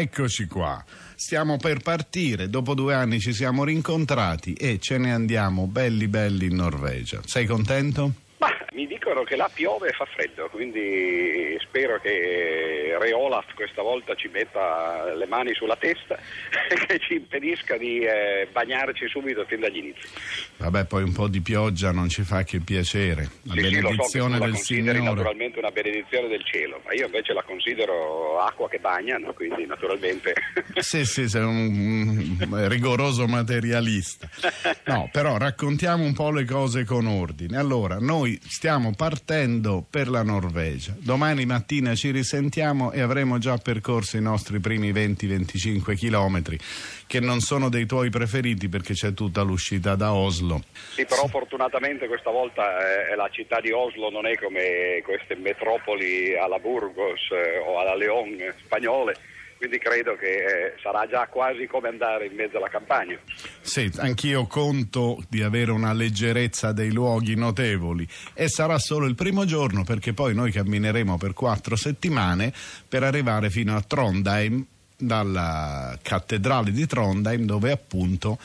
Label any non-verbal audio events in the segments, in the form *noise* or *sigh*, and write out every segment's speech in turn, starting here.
Eccoci qua, stiamo per partire, dopo due anni ci siamo rincontrati e ce ne andiamo belli belli in Norvegia. Sei contento? Dicono che là piove e fa freddo, quindi spero che Re Olaf questa volta ci metta le mani sulla testa *laughs* e che ci impedisca di eh, bagnarci subito fin dagli inizi. Vabbè, poi un po' di pioggia non ci fa che piacere. La sì, sì, so benedizione tu la del Signore. naturalmente una benedizione del cielo, ma io invece la considero acqua che bagna, no? quindi naturalmente... *laughs* Sì, sì, sei un un rigoroso materialista. *laughs* No, però raccontiamo un po' le cose con ordine. Allora, noi stiamo partendo per la Norvegia. Domani mattina ci risentiamo e avremo già percorso i nostri primi 20-25 chilometri, che non sono dei tuoi preferiti perché c'è tutta l'uscita da Oslo. Sì, però fortunatamente questa volta eh, la città di Oslo non è come queste metropoli alla Burgos eh, o alla León spagnole, quindi credo che eh, sarà già quasi come andare in mezzo alla campagna. Sì, anch'io conto di avere una leggerezza dei luoghi notevoli e sarà solo il primo giorno perché poi noi cammineremo per quattro settimane per arrivare fino a Trondheim dalla cattedrale di Trondheim dove appunto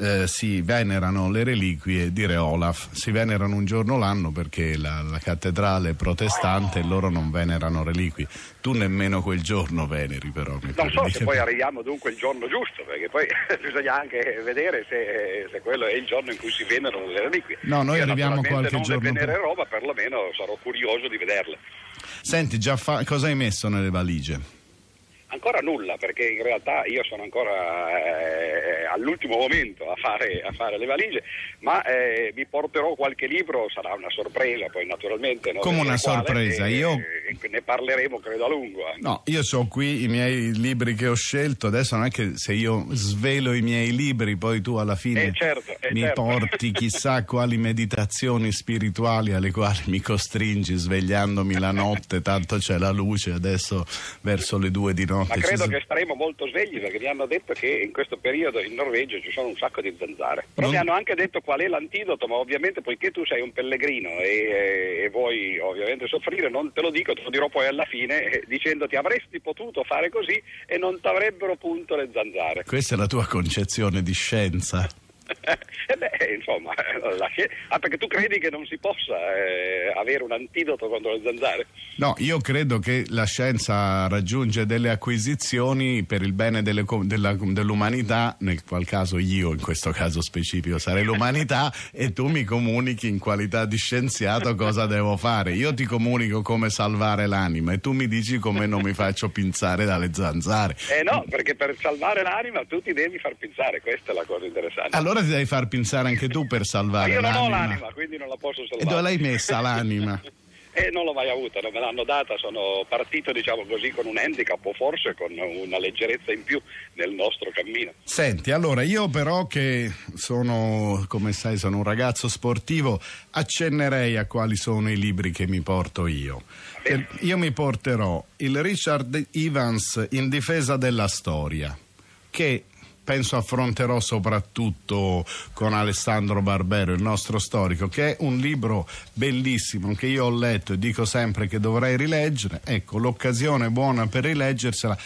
eh, si venerano le reliquie di Re Olaf. Si venerano un giorno l'anno perché la, la cattedrale è protestante e loro non venerano reliquie. Tu nemmeno quel giorno veneri però. Mi Non so se poi arriviamo dunque il giorno giusto, perché poi *laughs* bisogna anche vedere se, se quello è il giorno in cui si venerano le reliquie. No, noi Io arriviamo qualche giorno non le prima. venererò, ma perlomeno sarò curioso di vederle. Senti, già fa- cosa hai messo nelle valigie? Ancora nulla, perché in realtà io sono ancora eh, all'ultimo momento a fare, a fare le valigie, ma eh, vi porterò qualche libro, sarà una sorpresa poi naturalmente. no? Come una quale, sorpresa, eh, io- eh, ne parleremo credo a lungo. anche. No, io ho qui i miei libri che ho scelto, adesso non è che se io svelo i miei libri poi tu alla fine Eh, certo, eh, mi certo. porti chissà *laughs* quali meditazioni spirituali alle quali mi costringi svegliandomi la notte, tanto c'è la luce adesso verso le due di notte. Ma ci credo che staremo molto svegli perché mi hanno detto che in questo periodo in Norvegia ci sono un sacco di zanzare. Però Non- mi hanno anche detto qual è l'antidoto, ma ovviamente poiché tu sei un pellegrino e, e vuoi ovviamente soffrire, non te lo dico, te lo dirò poi alla fine eh, dicendoti avresti potuto fare così e non ti avrebbero punto le zanzare. Questa è la tua concezione di scienza. E beh, insomma, la sci- ah, perché tu credi che non si possa eh, avere un antidoto contro le zanzare? No, io credo che la scienza raggiunge delle acquisizioni per il bene delle della- dell'umanità, nel qual caso io in questo caso specifico sarei l'umanità e tu mi comunichi in qualità di scienziato cosa devo fare. Io ti comunico come salvare l'anima e tu mi dici come non mi faccio pinzare dalle zanzare. Eh no, perché per salvare l'anima tu ti devi far pensare, questa è la cosa interessante. Allora ti devi far pinzare anche tu per salvare io non ho l'anima. l'anima, quindi non la posso salvare. E dove l'hai messa l'anima? *laughs* Eh, non l'ho mai avuta, non me l'hanno data, sono partito diciamo così con un handicap o forse con una leggerezza in più nel nostro cammino. Senti, allora io però che sono, come sai, sono un ragazzo sportivo, accennerei a quali sono i libri che mi porto io. Eh, Io mi porterò il Richard Evans in difesa della storia, che penso affronterò soprattutto con Alessandro Barbero, il nostro storico, che è un libro bellissimo che io ho letto e dico sempre che dovrei rileggere. Ecco, l'occasione buona per rileggersela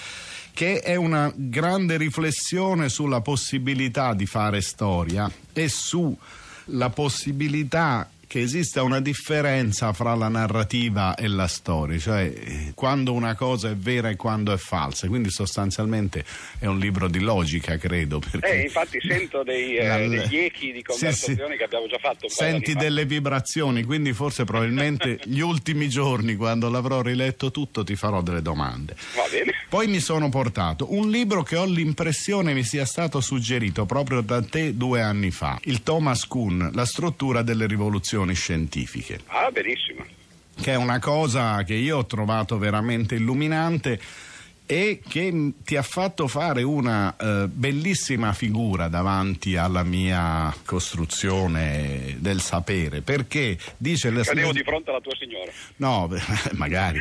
che è una grande riflessione sulla possibilità di fare storia e sulla possibilità che esista una differenza fra la narrativa e la storia, cioè eh, quando una cosa è vera e quando è falsa. Quindi sostanzialmente è un libro di logica, credo. Eh, infatti sento dei, eh, La- degli echi di Sì, conversazioni sì. che abbiamo già fatto. Senti delle vibrazioni, quindi forse probabilmente *laughs* gli ultimi giorni, quando l'avrò riletto tutto, ti farò delle domande. Va bene. Poi mi sono portato un libro che ho l'impressione mi sia stato suggerito proprio da te due anni fa, il Thomas Kuhn, La struttura delle rivoluzioni scientifiche, Ah, benissimo. che è una cosa che io ho trovato veramente illuminante e che ti ha fatto fare una eh, bellissima figura davanti alla mia costruzione del sapere, perché dice le Cadevo di fronte alla tua signora. No, *laughs* beh, magari.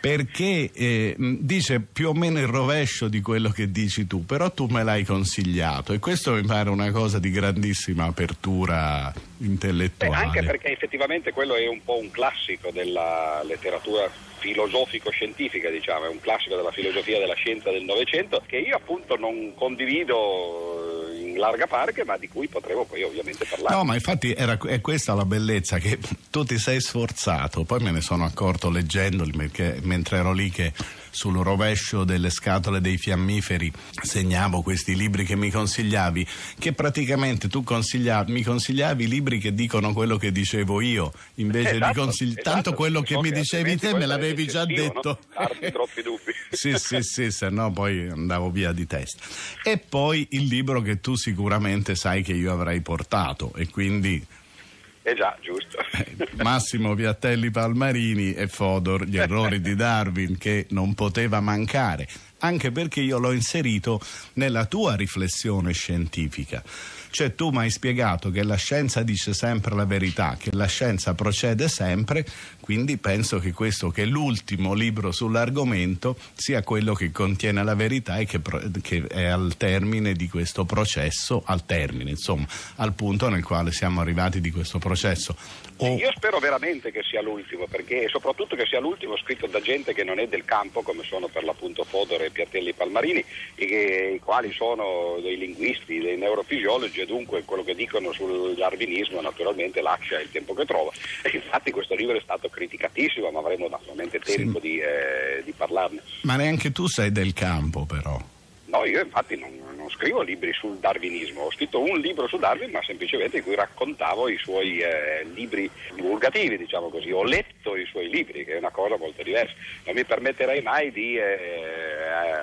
Perché eh, dice più o meno il rovescio di quello che dici tu, però tu me l'hai consigliato e questo mi pare una cosa di grandissima apertura Beh, intellettuale. anche perché effettivamente quello è un po' un classico della letteratura filosofico-scientifica, diciamo, è un classico della filosofia della scienza del Novecento, che io appunto non condivido in larga parte, ma di cui potremo poi ovviamente parlare. No, ma infatti era, è questa la bellezza, che tu ti sei sforzato, poi me ne sono accorto leggendoli, mentre ero lì che sul rovescio delle scatole dei fiammiferi segnavo questi libri che mi consigliavi, che praticamente tu consigliavi, mi consigliavi libri che dicono quello che dicevo io, invece esatto, di consigliare esatto, tanto quello che mi dicevi te me l'avevi già detto. No? *laughs* troppi dubbi. sì, sì, sì, se no poi andavo via di testa. E poi il libro che tu sicuramente sai che io avrei portato e quindi eh già, giusto. Massimo Piattelli Palmarini e Fodor, gli errori di Darwin che non poteva mancare, anche perché io l'ho inserito nella tua riflessione scientifica. Cioè tu mi hai spiegato che la scienza dice sempre la verità, che la scienza procede sempre, quindi penso che questo, che è l'ultimo libro sull'argomento, sia quello che contiene la verità e che, che è al termine di questo processo, al termine, insomma, al punto nel quale siamo arrivati di questo processo. O... Io spero veramente che sia l'ultimo, perché soprattutto che sia l'ultimo scritto da gente che non è del campo, come sono per l'appunto Fodor e Piattelli Palmarini, e che, i quali sono dei linguisti, dei neurofisiologi, e dunque quello che dicono sul darwinismo naturalmente lascia il tempo che trova. E infatti questo libro è stato criticatissimo, ma avremo naturalmente tempo sì. di, eh, di parlarne. Ma neanche tu sei del campo però. No, io infatti non, non, scrivo libri sul darwinismo, ho scritto un libro su Darwin, ma semplicemente in cui raccontavo i suoi eh, libri divulgativi, diciamo così. Ho letto i suoi libri, che è una cosa molto diversa. Non mi permetterei mai di eh,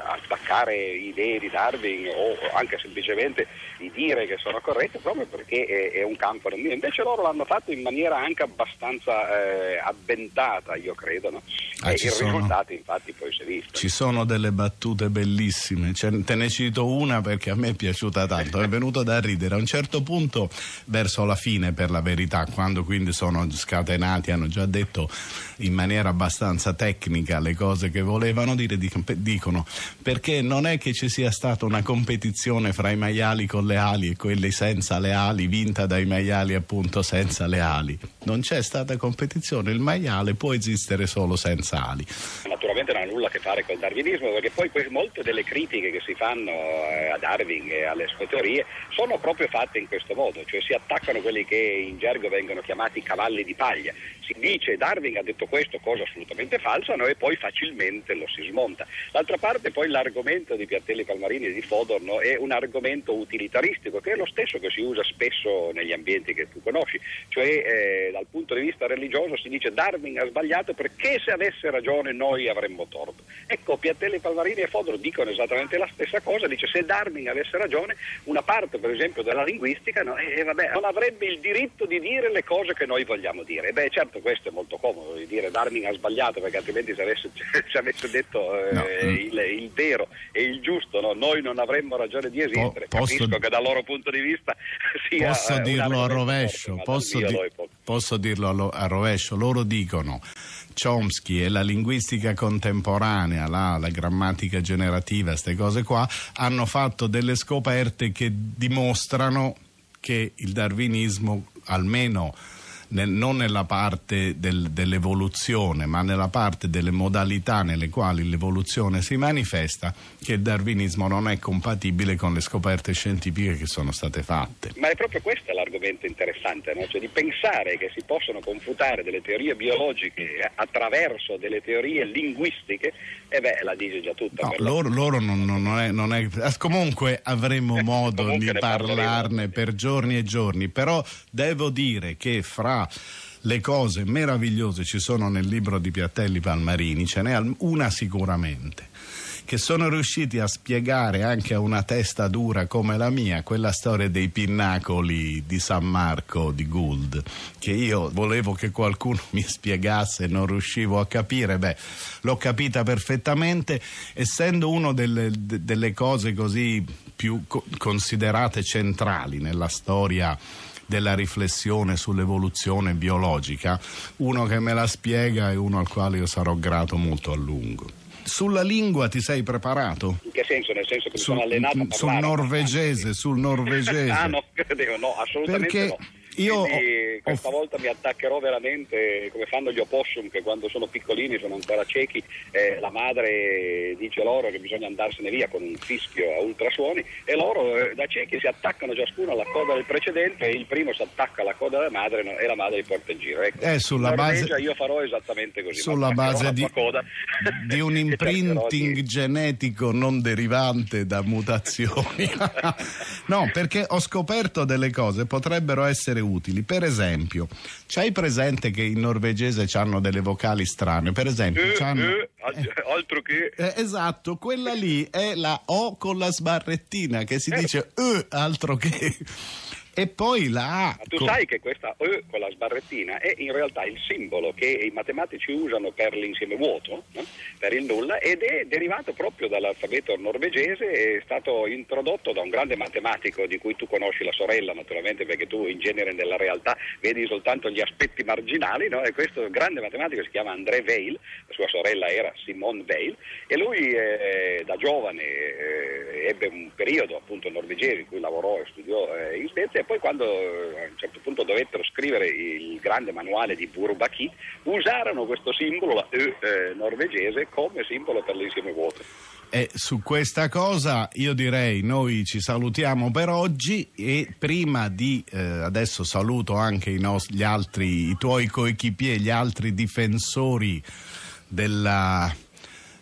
attaccare idee di Darwin o anche semplicemente di dire che sono corrette, proprio perché è, è un campo non mio. Invece loro l'hanno fatto in maniera anche abbastanza eh, avventata, io credo, no? ah, e il sono... risultato infatti poi si è visto. Ci sono delle battute bellissime. Cioè, te ne cito una perché a me è piaciuta tanto, è venuto da ridere. A un certo punto, verso la fine, per la verità, quando quindi sono scatenati, hanno già detto in maniera abbastanza tecnica le cose che volevano dire, dicono perché non è che ci sia stata una competizione fra i maiali con le ali e quelli senza le ali, vinta dai maiali appunto senza le ali. Non c'è stata competizione, il maiale può esistere solo senza ali. Naturalmente non ha nulla a che fare col darwinismo, perché poi molte delle critiche che si fanno eh, a Darwin e alle sue teorie sono proprio fatte in questo modo, cioè si attaccano quelli che in gergo vengono chiamati cavalli di paglia. Si dice Darwin ha detto questo, cosa assolutamente falsa, no? e poi facilmente lo si smonta. D'altra parte poi l'argomento di Piattelli Palmarini e di Fodor no? è un argomento utilitaristico che è lo stesso che si usa spesso negli ambienti che tu conosci, cioè eh, dal punto di vista religioso si dice Darwin ha sbagliato perché se avesse ragione noi avremmo torto. Ecco, Piattelli Palmarini e Fodor dicono esattamente la stessa cosa, dice se Darwin avesse ragione, una parte per esempio della linguistica no, eh, vabbè, non avrebbe il diritto di dire le cose che noi vogliamo dire. beh certo questo è molto comodo di dire Darwin ha sbagliato perché altrimenti se avesse, *laughs* se avesse detto eh, no. il, il, vero e il giusto, no? noi non avremmo ragione di esistere. Po- posso, Capisco che dal loro punto di vista *laughs* sia... Posso dirlo a rovescio, posso, di, posso dirlo a rovescio, loro dicono Chomsky e la linguistica contemporanea, la, la grammatica generativa, queste cose qua, hanno fatto delle scoperte che dimostrano che il darwinismo, almeno nel, non nella parte del, dell'evoluzione, ma nella parte delle modalità nelle quali l'evoluzione si manifesta, che il darwinismo non è compatibile con le scoperte scientifiche che sono state fatte. Ma è proprio questo l'argomento interessante, no? cioè di pensare che si possono confutare delle teorie biologiche attraverso delle teorie linguistiche, e beh, la dice già tutta. No, loro, loro non, non, è, non, è, Comunque avremo *laughs* modo di parlarne per giorni e giorni, però devo dire che fra le cose meravigliose ci sono nel libro di Piattelli Palmarini, ce n'è una sicuramente che sono riusciti a spiegare anche a una testa dura come la mia quella storia dei pinnacoli di San Marco di Gould, che io volevo che qualcuno *laughs* mi spiegasse non riuscivo a capire, beh, l'ho capita perfettamente, essendo una delle, delle cose così più considerate centrali nella storia della riflessione sull'evoluzione biologica, uno che me la spiega e uno al quale io sarò grato molto a lungo. Sulla lingua ti sei preparato? In che senso? Nel senso che sul, mi sono allenato a Sul norvegese, sul norvegese. ah no, credevo, no, assolutamente Perché no. Io Quindi ho- questa ho- volta mi attaccherò veramente come fanno gli opossum che quando sono piccolini sono ancora ciechi eh, la madre dice loro che bisogna andarsene via con un fischio a ultrasuoni e loro eh, da ciechi si attaccano ciascuno alla coda del precedente e il primo si attacca alla coda della madre no, e la madre li porta in giro. Ecco, Eh, sulla base- io farò esattamente così. sulla base di, *laughs* di un imprinting di- genetico non derivante da mutazioni. *laughs* no, perché ho scoperto delle cose potrebbero essere utili. Per esempio, c'hai presente che in norvegese hanno delle vocali strane? Per esempio, Eh, c'hanno- eh, al- altro che Eh, esatto, quella lì è la O con la sbarrettina che si dice eh, altro che. E poi la A. Ma tu con- sai che questa E con la sbarrettina è in realtà il simbolo che i matematici usano per l'insieme vuoto, no? per il nulla, ed è derivato proprio dall'alfabeto norvegese, è stato introdotto da un grande matematico di cui tu conosci la sorella naturalmente perché tu in genere nella realtà vedi soltanto gli aspetti marginali, no? e questo grande matematico si chiama André Weil, la sua sorella era Simone Weil, e lui eh, da giovane eh, ebbe un periodo appunto norvegese in cui lavorò e studiò eh, in Svezia poi quando eh, a un certo punto dovettero scrivere il grande manuale di Bourbaki usarono questo simbolo, la E eh, norvegese, come simbolo per l'insieme vuoto. E su questa cosa io direi noi ci salutiamo per oggi e prima di eh, adesso saluto anche i, nos- gli altri, i tuoi coequipier, gli altri difensori della,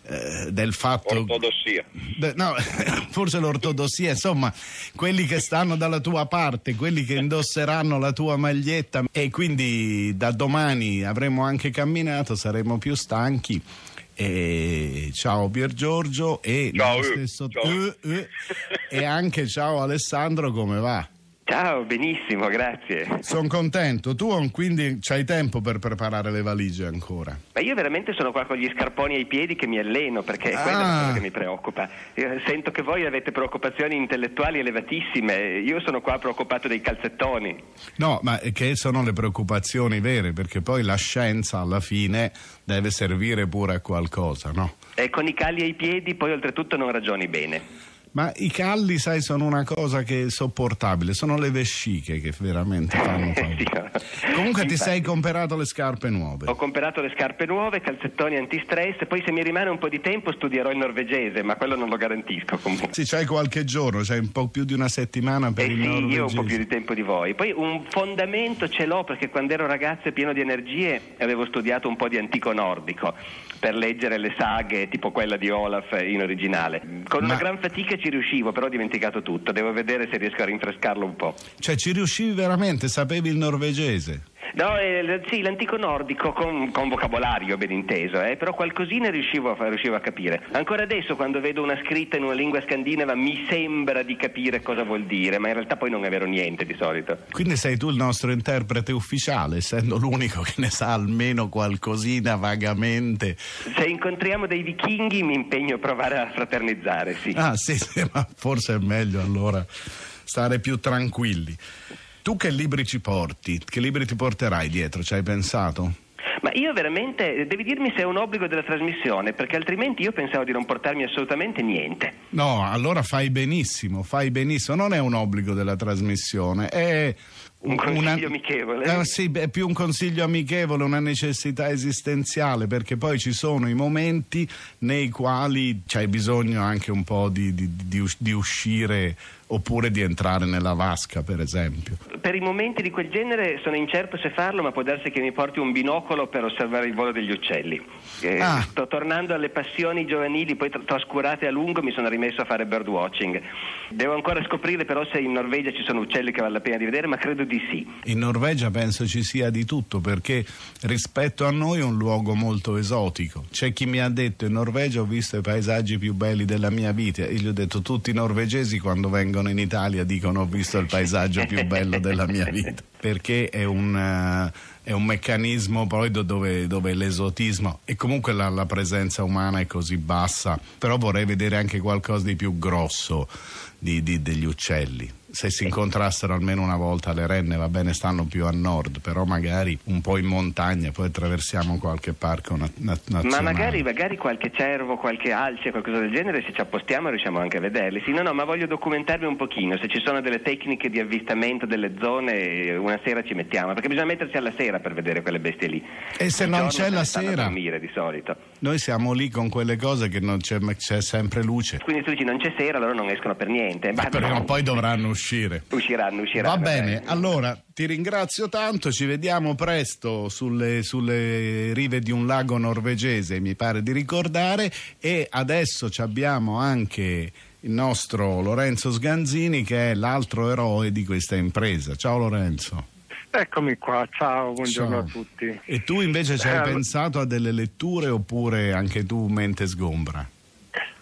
eh, del fatto Ortodossia. De- no, *laughs* forse l'ortodossia, insomma, quelli che stanno dalla tua parte, quelli che indosseranno la tua maglietta e quindi da domani avremo anche camminato, saremo più stanchi. E ciao Pier Giorgio e Ciao, stesso- ciao. eh, e anche ciao Alessandro, come va? Ciao, benissimo, grazie. Sono contento, tu quindi c'hai tempo per preparare le valigie ancora. Ma io veramente sono qua con gli scarponi ai piedi che mi alleno perché è quella Ah. la cosa che mi preoccupa. Io sento che voi avete preoccupazioni intellettuali elevatissime, io sono qua preoccupato dei calzettoni. No, ma che sono le preoccupazioni vere, perché poi la scienza alla fine deve servire pure a qualcosa, no? E con i calli ai piedi poi oltretutto non ragioni bene. Ma i calli, sai, sono una cosa che è sopportabile, sono le vesciche che veramente fanno paura. Sì, no. Comunque ti Infatti. sei comprato le scarpe nuove. Ho comprato le scarpe nuove, calzettoni antistress poi se mi rimane un po' di tempo studierò il norvegese, ma quello non lo garantisco comunque. Sì, c'hai qualche giorno, c'hai un po' più di una settimana per Eh il sì, norvegese. io ho un po' più di tempo di voi. Poi un fondamento ce l'ho perché quando ero ragazzo e pieno di energie avevo studiato un po' di antico nordico per leggere le saghe tipo quella di Olaf in originale. Con Ma- una gran fatica ci riuscivo, però ho dimenticato tutto. Devo vedere se riesco a rinfrescarlo un po'. Cioè, ci riuscivi veramente, sapevi il norvegese? No, eh, sì, l'antico nordico con, con vocabolario ben inteso, eh, però qualcosina riuscivo a, riuscivo a capire. Ancora adesso quando vedo una scritta in una lingua scandinava mi sembra di capire cosa vuol dire, ma in realtà poi non è vero niente di solito. Quindi sei tu il nostro interprete ufficiale, essendo l'unico che ne sa almeno qualcosina vagamente. Se incontriamo dei vichinghi mi impegno a provare a fraternizzare, sì. Ah, sì, sì, ma forse è meglio allora stare più tranquilli. Tu che libri ci porti? Che libri ti porterai dietro? Ci hai pensato? Ma io veramente, devi dirmi se è un obbligo della trasmissione, perché altrimenti io pensavo di non portarmi assolutamente niente. No, allora fai benissimo, fai benissimo. Non è un obbligo della trasmissione, è Un consiglio amichevole. Eh, sì, è più un consiglio amichevole, una necessità esistenziale, perché poi ci sono i momenti nei quali c'hai bisogno anche un po' di, di- di di uscire oppure di entrare nella vasca, per esempio. Per i momenti di quel genere sono incerto se farlo, ma può darsi che mi porti un binocolo per osservare il volo degli uccelli. Eh, Ah. Sto tornando alle passioni giovanili, poi tra- trascurate a lungo mi sono rimesso a fare birdwatching. Devo ancora scoprire però se in Norvegia ci sono uccelli che vale la pena di vedere, ma credo di sì. In Norvegia penso ci sia di tutto perché rispetto a noi è un luogo molto esotico. C'è chi mi ha detto in Norvegia ho visto i paesaggi più belli della mia vita e gli ho detto tutti i norvegesi quando vengono in Italia dicono ho visto il paesaggio più bello della mia vita. *laughs* Perché è un, eh, è un meccanismo poi dove, dove l'esotismo e comunque la, la, presenza umana è così bassa, però vorrei vedere anche qualcosa di più grosso di, di, degli uccelli se si incontrassero almeno una volta le renne, va bene, stanno più a nord, però magari un po' in montagna, poi attraversiamo qualche parco na- nazionale. Ma magari, magari, qualche cervo, qualche alce, qualcosa del genere, se ci appostiamo riusciamo anche a vederli. Sì, no, no, ma voglio documentarmi un pochino, se ci sono delle tecniche di avvistamento delle zone, una sera ci mettiamo, perché bisogna mettersi alla sera per vedere quelle bestie lì. E se non c'è la sera? Dormire di solito. Noi siamo lì con quelle cose che non c'è, c'è sempre luce. Quindi tu dici non c'è sera, loro non escono per niente. Ma prima o poi dovranno uscire uscire. Usciranno, usciranno. Va bene, allora ti ringrazio tanto, ci vediamo presto sulle, sulle, rive di un lago norvegese, mi pare di ricordare, e adesso abbiamo anche il nostro Lorenzo Sganzini che è l'altro eroe di questa impresa. Ciao Lorenzo. Eccomi qua, ciao, buongiorno ciao. a tutti. E tu invece ci hai eh, pensato a delle letture oppure anche tu mente sgombra?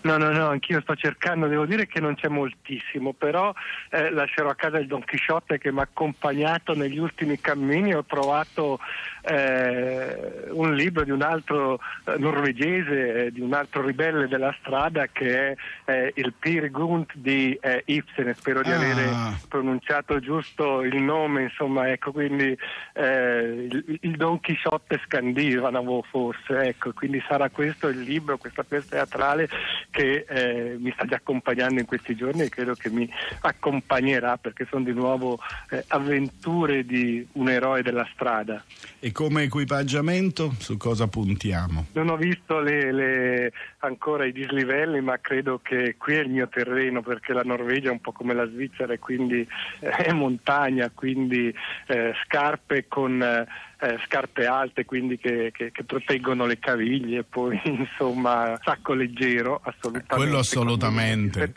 No, no, no, anch'io sto cercando, devo dire che non c'è moltissimo, però eh, lascerò a casa il Don Chisciotte che mi ha accompagnato negli ultimi cammini, ho trovato eh, un libro di un altro eh, norvegese, eh, di un altro ribelle della strada che è il Peer Gunt di eh, Ibsen, spero di ah. avere pronunciato giusto il nome, insomma, ecco, quindi eh, il, il, Don Chisciotte scandinavo forse, ecco, quindi sarà questo il libro, questa pièce teatrale che eh, mi sta già accompagnando in questi giorni e credo che mi accompagnerà perché sono di nuovo eh, avventure di un eroe della strada. E come equipaggiamento su cosa puntiamo? Non ho visto le, le, ancora i dislivelli ma credo che qui è il mio terreno perché la Norvegia è un po' come la Svizzera e quindi eh, è montagna, quindi eh, scarpe con eh, eh, scarpe alte quindi che, che, che, proteggono le caviglie, poi *laughs* insomma sacco leggero assolutamente. Quello assolutamente.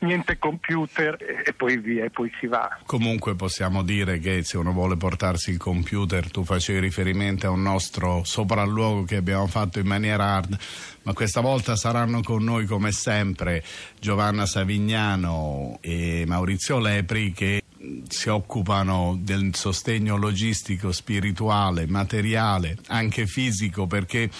Niente computer e poi via e poi si va. Comunque possiamo dire che se uno vuole portarsi il computer, tu facevi riferimento a un nostro sopralluogo che abbiamo fatto in maniera hard ma questa volta saranno con noi come sempre Giovanna Savignano e Maurizio Lepri che si occupano del sostegno logistico, spirituale, materiale, anche fisico, perché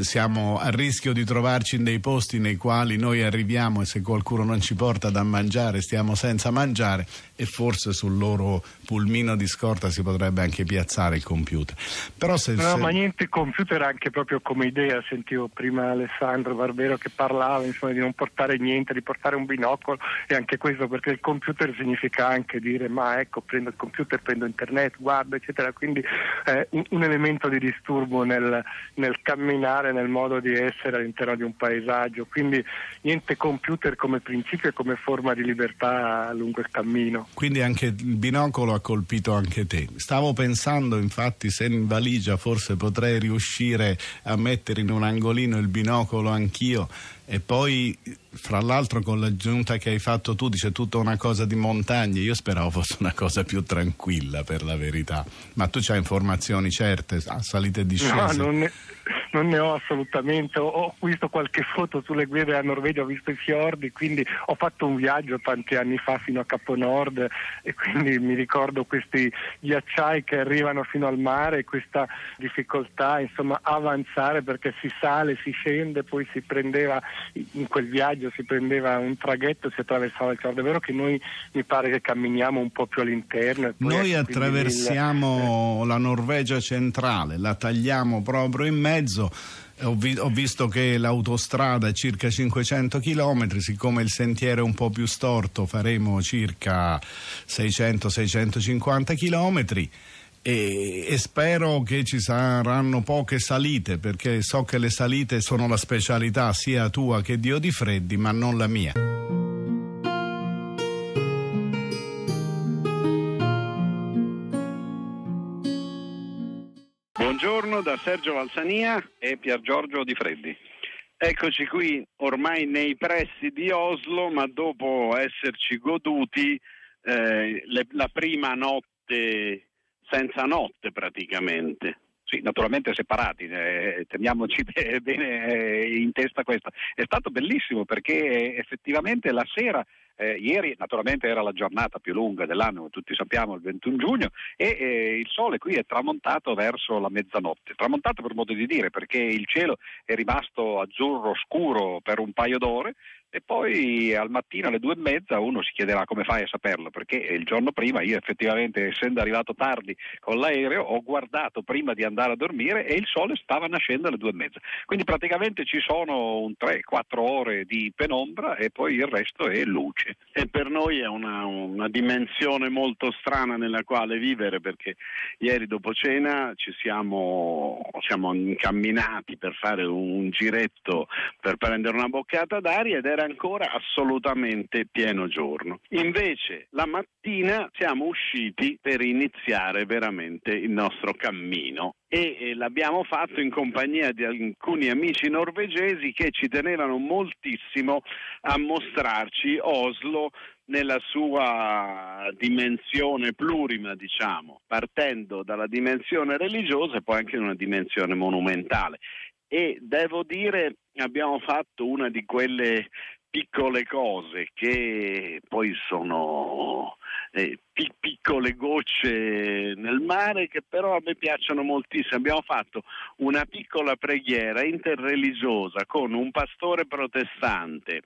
siamo a rischio di trovarci in dei posti nei quali noi arriviamo e se qualcuno non ci porta da mangiare stiamo senza mangiare e forse sul loro pulmino di scorta si potrebbe anche piazzare il computer. Però se, no, se... ma niente computer anche proprio come idea, sentivo prima Alessandro Barbero che parlava insomma, di non portare niente, di portare un binocolo e anche questo perché il computer significa anche dire ma ecco prendo il computer, prendo internet, guardo eccetera, quindi eh, un, un, elemento di disturbo nel, nel camminare fare nel modo di essere all'interno di un paesaggio, quindi niente computer come principio e come forma di libertà lungo il cammino. Quindi anche il binocolo ha colpito anche te. Stavo pensando infatti se in valigia forse potrei riuscire a mettere in un angolino il binocolo anch'io. E poi fra l'altro con l'aggiunta che hai fatto tu dice tutta una cosa di montagne io speravo fosse una cosa più tranquilla per la verità. Ma tu hai informazioni certe salite e discese? No, non ne, non ne ho assolutamente, ho visto qualche foto sulle guide della Norvegia, ho visto i fiordi, quindi ho fatto un viaggio tanti anni fa fino a Capo Nord e quindi mi ricordo questi ghiacciai che arrivano fino al mare questa difficoltà insomma avanzare perché si sale, si scende, poi si prendeva in quel viaggio si prendeva un traghetto, si attraversava il fiordo, è vero che noi mi pare che camminiamo un po' più all'interno. Noi ecco, attraversiamo il... la Norvegia centrale, la tagliamo proprio in mezzo mezzo. Ho, vi- ho, visto che l'autostrada è circa 500 km, siccome il sentiero è un po' più storto faremo circa 600-650 km. E, e, spero che ci saranno poche salite perché so che le salite sono la specialità sia tua che Dio di Freddi ma non la mia. Buongiorno da Sergio Valsania e Pier Giorgio Di Freddi. Eccoci qui ormai nei pressi di Oslo, ma dopo esserci goduti eh, le, la prima notte senza notte praticamente. Sì, naturalmente separati, eh, teniamoci *laughs* bene eh, in testa questo. È stato bellissimo perché effettivamente la sera eh, ieri naturalmente era la giornata più lunga dell'anno, tutti sappiamo, il 21 giugno, e eh, il sole qui è tramontato verso la mezzanotte. Tramontato per modo di dire, perché il cielo è rimasto azzurro scuro per un paio d'ore, e poi al mattino alle due e mezza uno si chiederà come fai a saperlo, perché il giorno prima io effettivamente essendo arrivato tardi con l'aereo ho guardato prima di andare a dormire e il sole stava nascendo alle due e mezza. Quindi praticamente ci sono un 3-4 ore di penombra e poi il resto è luce. E per noi è una, una dimensione molto strana nella quale vivere perché ieri dopo cena ci siamo, siamo incamminati per fare un giretto per prendere una boccata d'aria ed era era ancora assolutamente pieno giorno. Invece la mattina siamo usciti per iniziare veramente il nostro cammino e l'abbiamo fatto in compagnia di alcuni amici norvegesi che ci tenevano moltissimo a mostrarci Oslo nella sua dimensione plurima, diciamo, partendo dalla dimensione religiosa e poi anche in una dimensione monumentale e devo dire abbiamo fatto una di quelle piccole cose che poi sono eh, piccole gocce nel mare che però a me piacciono moltissimo. Abbiamo fatto una piccola preghiera interreligiosa con un pastore protestante,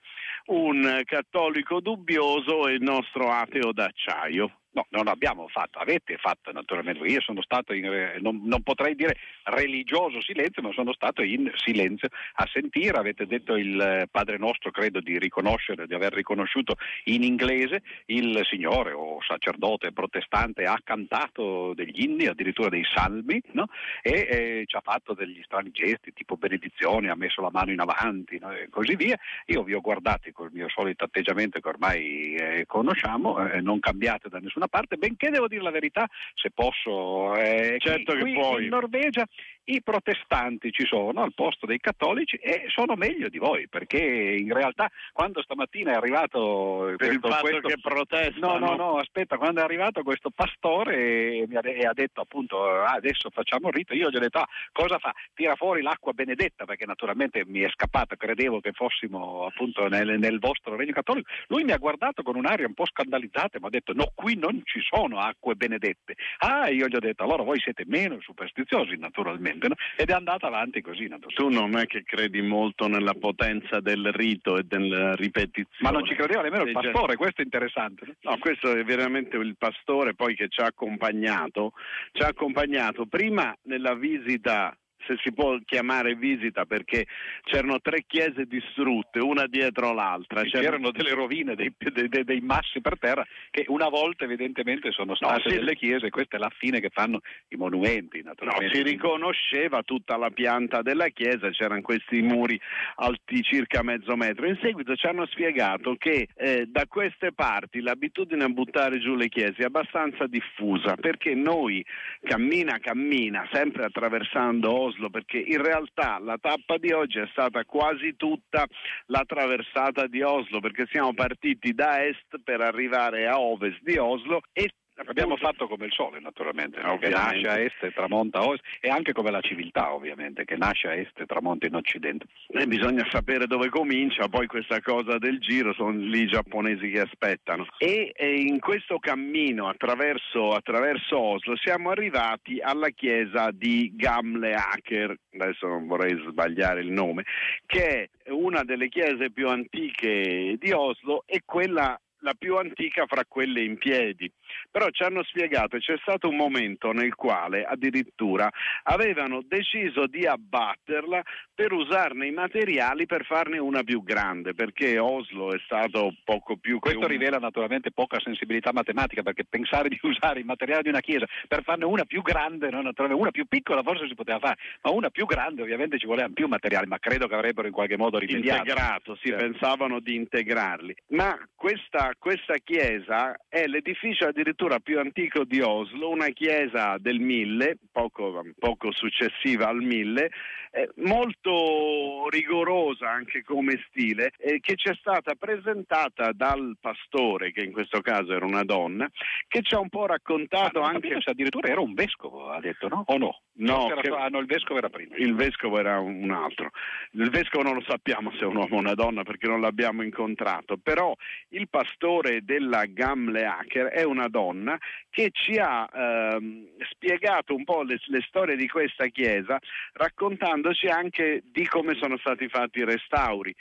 un cattolico dubbioso e il nostro ateo d'acciaio. No, non abbiamo fatto, avete fatto naturalmente, io sono stato in, non, non, potrei dire religioso silenzio, ma sono stato in silenzio a sentire, avete detto il Padre nostro, credo di riconoscere, di aver riconosciuto in inglese, il signore o sacerdote protestante ha cantato degli inni, addirittura dei salmi, no? e, e, ci ha fatto degli strani gesti, tipo benedizione, ha messo la mano in avanti no? e così via. Io vi ho guardati col mio solito atteggiamento che ormai eh, conosciamo, eh, non cambiate da nessuna parte, benché devo dire la verità, se posso, eh, certo qui, che puoi. in Norvegia i protestanti ci sono al posto dei cattolici e sono meglio di voi perché in realtà quando stamattina è arrivato per questo, il fatto questo... che protestano. No no no aspetta quando è arrivato questo pastore e, e ha detto appunto ah, adesso facciamo il rito io gli ho detto ah, cosa fa? Tira fuori l'acqua benedetta perché naturalmente mi è scappato credevo che fossimo appunto nel, nel vostro regno cattolico. Lui mi ha guardato con un'aria un po' scandalizzata e mi ha detto no qui non ci sono acque benedette ah io gli ho detto allora voi siete meno superstiziosi naturalmente no? ed è andata avanti così. Tu non è che credi molto nella potenza del rito e della ripetizione. Ma non ci credeva nemmeno il pastore, questo è interessante. No, questo è veramente il pastore poi che ci ha accompagnato, ci ha accompagnato prima nella visita se si può chiamare visita perché c'erano tre chiese distrutte, una dietro l'altra. C'erano delle rovine, dei, dei, dei, massi per terra che una volta evidentemente sono state no, delle chiese, questa è la fine che fanno i monumenti. Naturalmente. No, si riconosceva tutta la pianta della chiesa, c'erano questi muri alti circa mezzo metro. In seguito ci hanno spiegato che eh, da queste parti l'abitudine a buttare giù le chiese è abbastanza diffusa perché noi cammina cammina, sempre attraversando Oslo, Oslo, perché in realtà la tappa di oggi è stata quasi tutta la traversata di Oslo, perché siamo partiti da est per arrivare a ovest di Oslo e Abbiamo fatto come il sole, naturalmente, no? che nasce a est e tramonta a ovest, e anche come la civiltà, ovviamente, che nasce a est e tramonta in occidente. E bisogna sapere dove comincia, poi questa cosa del giro sono lì i giapponesi che aspettano. E, e in questo cammino attraverso, attraverso, Oslo siamo arrivati alla chiesa di Gamleaker, adesso non vorrei sbagliare il nome, che è una delle chiese più antiche di Oslo e quella la più antica fra quelle in piedi. Però ci hanno spiegato che c'è stato un momento nel quale addirittura avevano deciso di abbatterla per usarne i materiali per farne una più grande, perché Oslo è stato poco più Questo un... rivela naturalmente poca sensibilità matematica, perché pensare di *laughs* usare i materiali di una chiesa per farne una più grande, no? una più piccola forse si poteva fare, ma una più grande ovviamente ci volevano più materiali, ma credo che avrebbero in qualche modo rimediato. Integrato, sì, certo. pensavano di integrarli. Ma questa, questa chiesa è l'edificio addirittura più antico di Oslo, una chiesa del 1000, poco, poco successiva al 1000, eh, molto rigorosa anche come stile, eh, che ci è stata presentata dal pastore, che in questo caso era una donna, che ci ha un po' raccontato anche... addirittura era un vescovo, ha detto, no? O no? No, che... ah, no, il vescovo era prima. Il vescovo era un altro. Il vescovo non lo sappiamo se è un uomo o una donna perché non l'abbiamo incontrato, però il pastore della Gamle Hacker è una donna che ci ha ehm, spiegato un po' le, le storie di questa chiesa raccontandoci anche di come sono stati fatti i restauri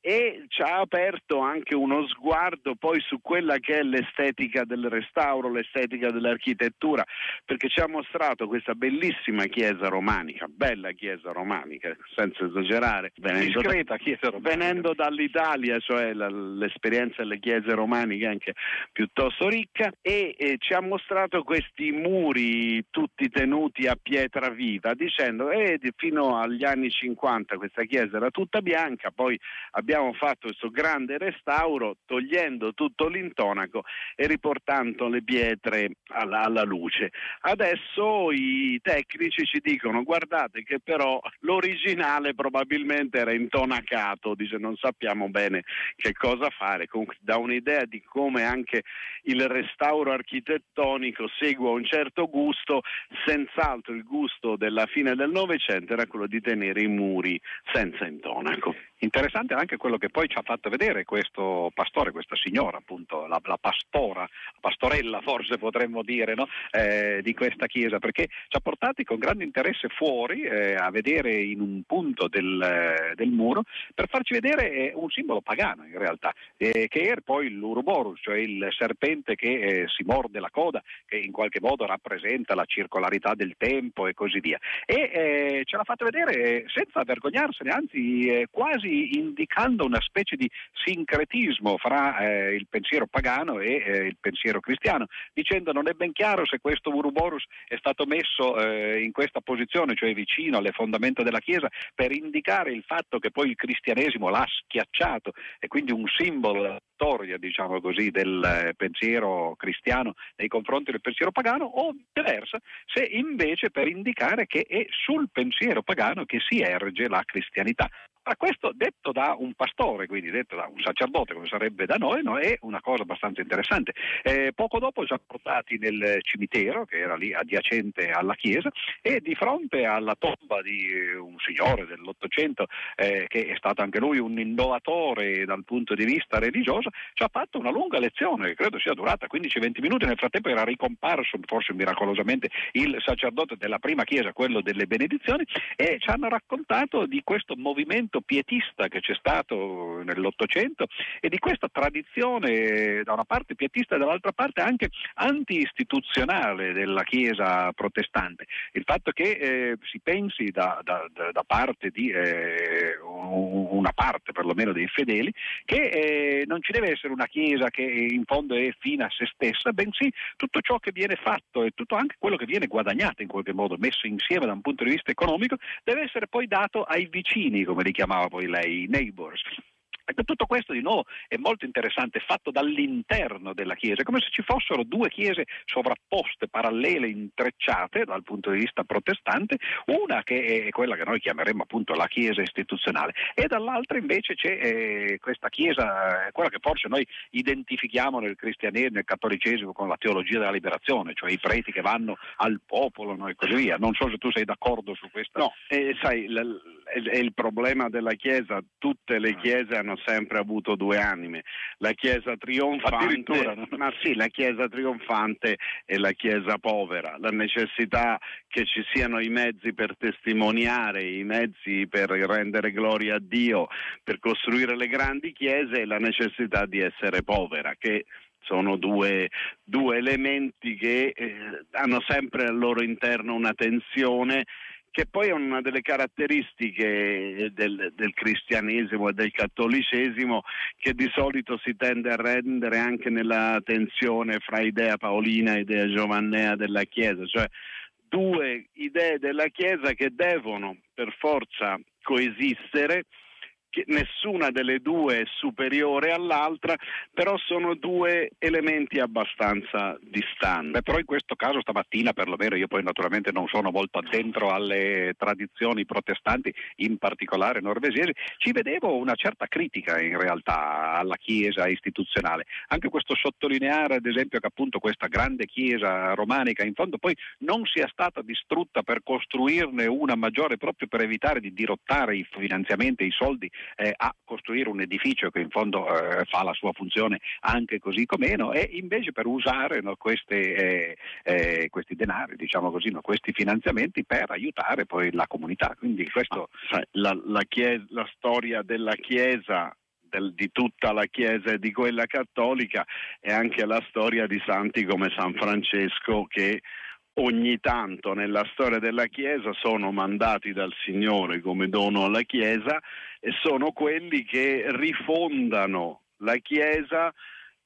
e ci ha aperto anche uno sguardo poi su quella che è l'estetica del restauro, l'estetica dell'architettura, perché ci ha mostrato questa bellissima chiesa romanica, bella chiesa romanica, senza esagerare, venendo, Discreta chiesa romanica. venendo dall'Italia, cioè la, l'esperienza delle chiese romaniche anche piuttosto ricca, e, e ci ha mostrato questi muri tutti tenuti a pietra viva, dicendo eh, fino agli anni 50 questa chiesa era tutta bianca, poi abbiamo abbiamo fatto questo grande restauro togliendo tutto l'intonaco e riportando le pietre alla, alla luce. Adesso i tecnici ci dicono guardate che però l'originale probabilmente era intonacato, dice non sappiamo bene che cosa fare, comunque dà un'idea di come anche il restauro architettonico segua un certo gusto, senz'altro il gusto della fine del Novecento era quello di tenere i muri senza intonaco. Interessante anche quello che poi ci ha fatto vedere questo pastore, questa signora, appunto, la, la pastora, la pastorella forse potremmo dire, no? eh, di questa chiesa, perché ci ha portati con grande interesse fuori eh, a vedere in un punto del, eh, del muro per farci vedere eh, un simbolo pagano in realtà, eh, che era poi l'Uruborus, cioè il serpente che eh, si morde la coda, che in qualche modo rappresenta la circolarità del tempo e così via. E ce l'ha fatto vedere senza vergognarsene, anzi quasi indicando una specie di sincretismo fra eh, il pensiero pagano e eh, il pensiero cristiano, dicendo non è ben chiaro se questo Uruborus è stato messo eh, in questa posizione, cioè vicino alle fondamenta della Chiesa, per indicare il fatto che poi il cristianesimo l'ha schiacciato e quindi un simbolo storia, diciamo così, del eh, pensiero cristiano nei confronti del pensiero pagano, o viceversa, se invece per indicare che è sul pensiero pagano che si erge la cristianità. Ma questo detto da un pastore, quindi detto da un sacerdote come sarebbe da noi, no? è una cosa abbastanza interessante. Eh, poco dopo ci ha portati nel cimitero, che era lì adiacente alla chiesa, e di fronte alla tomba di un signore dell'Ottocento, eh, che è stato anche lui un innovatore dal punto di vista religioso, ci ha fatto una lunga lezione, che credo sia durata 15-20 minuti, nel frattempo era ricomparso, forse miracolosamente, il sacerdote della prima chiesa, quello delle benedizioni, e ci hanno raccontato di questo movimento movimento pietista che c'è stato nell'Ottocento e di questa tradizione da una parte pietista e dall'altra parte anche anti-istituzionale della Chiesa protestante. Il fatto che eh, si pensi da, da, da parte di eh, una parte perlomeno dei fedeli che eh, non ci deve essere una Chiesa che in fondo è fine a se stessa, bensì tutto ciò che viene fatto e tutto anche quello che viene guadagnato in qualche modo, messo insieme da un punto di vista economico, deve essere poi dato ai vicini, come li chiamava poi lei, Neighbors. Ecco, tutto questo di nuovo è molto interessante, fatto dall'interno della Chiesa, come se ci fossero due chiese sovrapposte, parallele, intrecciate dal punto di vista protestante, una che è quella che noi chiameremmo appunto la Chiesa istituzionale e dall'altra invece c'è eh, questa Chiesa, eh, quella che forse noi identifichiamo nel cristianesimo, nel cattolicesimo con la teologia della liberazione, cioè i preti che vanno al popolo no, e così via. Non so se tu sei d'accordo su questo. No, eh, sai, l- è il problema della Chiesa, tutte le ah. chiese hanno sempre avuto due anime, la Chiesa trionfante, ma sì, la Chiesa trionfante e la Chiesa povera, la necessità che ci siano i mezzi per testimoniare, i mezzi per rendere gloria a Dio, per costruire le grandi chiese e la necessità di essere povera, che sono due, due elementi che eh, hanno sempre al loro interno una tensione che poi è una delle caratteristiche del, del, cristianesimo e del cattolicesimo che di solito si tende a rendere anche nella tensione fra idea paolina e idea giovannea della Chiesa, cioè due idee della Chiesa che devono per forza coesistere nessuna delle due è superiore all'altra, però sono due elementi abbastanza distanti. Beh, però in questo caso stamattina perlomeno io poi naturalmente non sono molto addentro alle tradizioni protestanti, in particolare norvegesi, ci vedevo una certa critica in realtà alla Chiesa istituzionale. Anche questo sottolineare ad esempio che appunto questa grande Chiesa romanica in fondo poi non sia stata distrutta per costruirne una maggiore proprio per evitare di dirottare i finanziamenti, i soldi eh, a costruire un edificio che in fondo eh, fa la sua funzione anche così com'eno e invece per usare no, queste, eh, eh questi denari, diciamo così, no, questi finanziamenti per aiutare poi la comunità. Quindi questo... Ah, la, la, chiesa, la storia della Chiesa del, di tutta la Chiesa e di quella cattolica è anche la storia di santi come San Francesco che ogni tanto nella storia della Chiesa sono mandati dal Signore come dono alla Chiesa e sono quelli che rifondano la Chiesa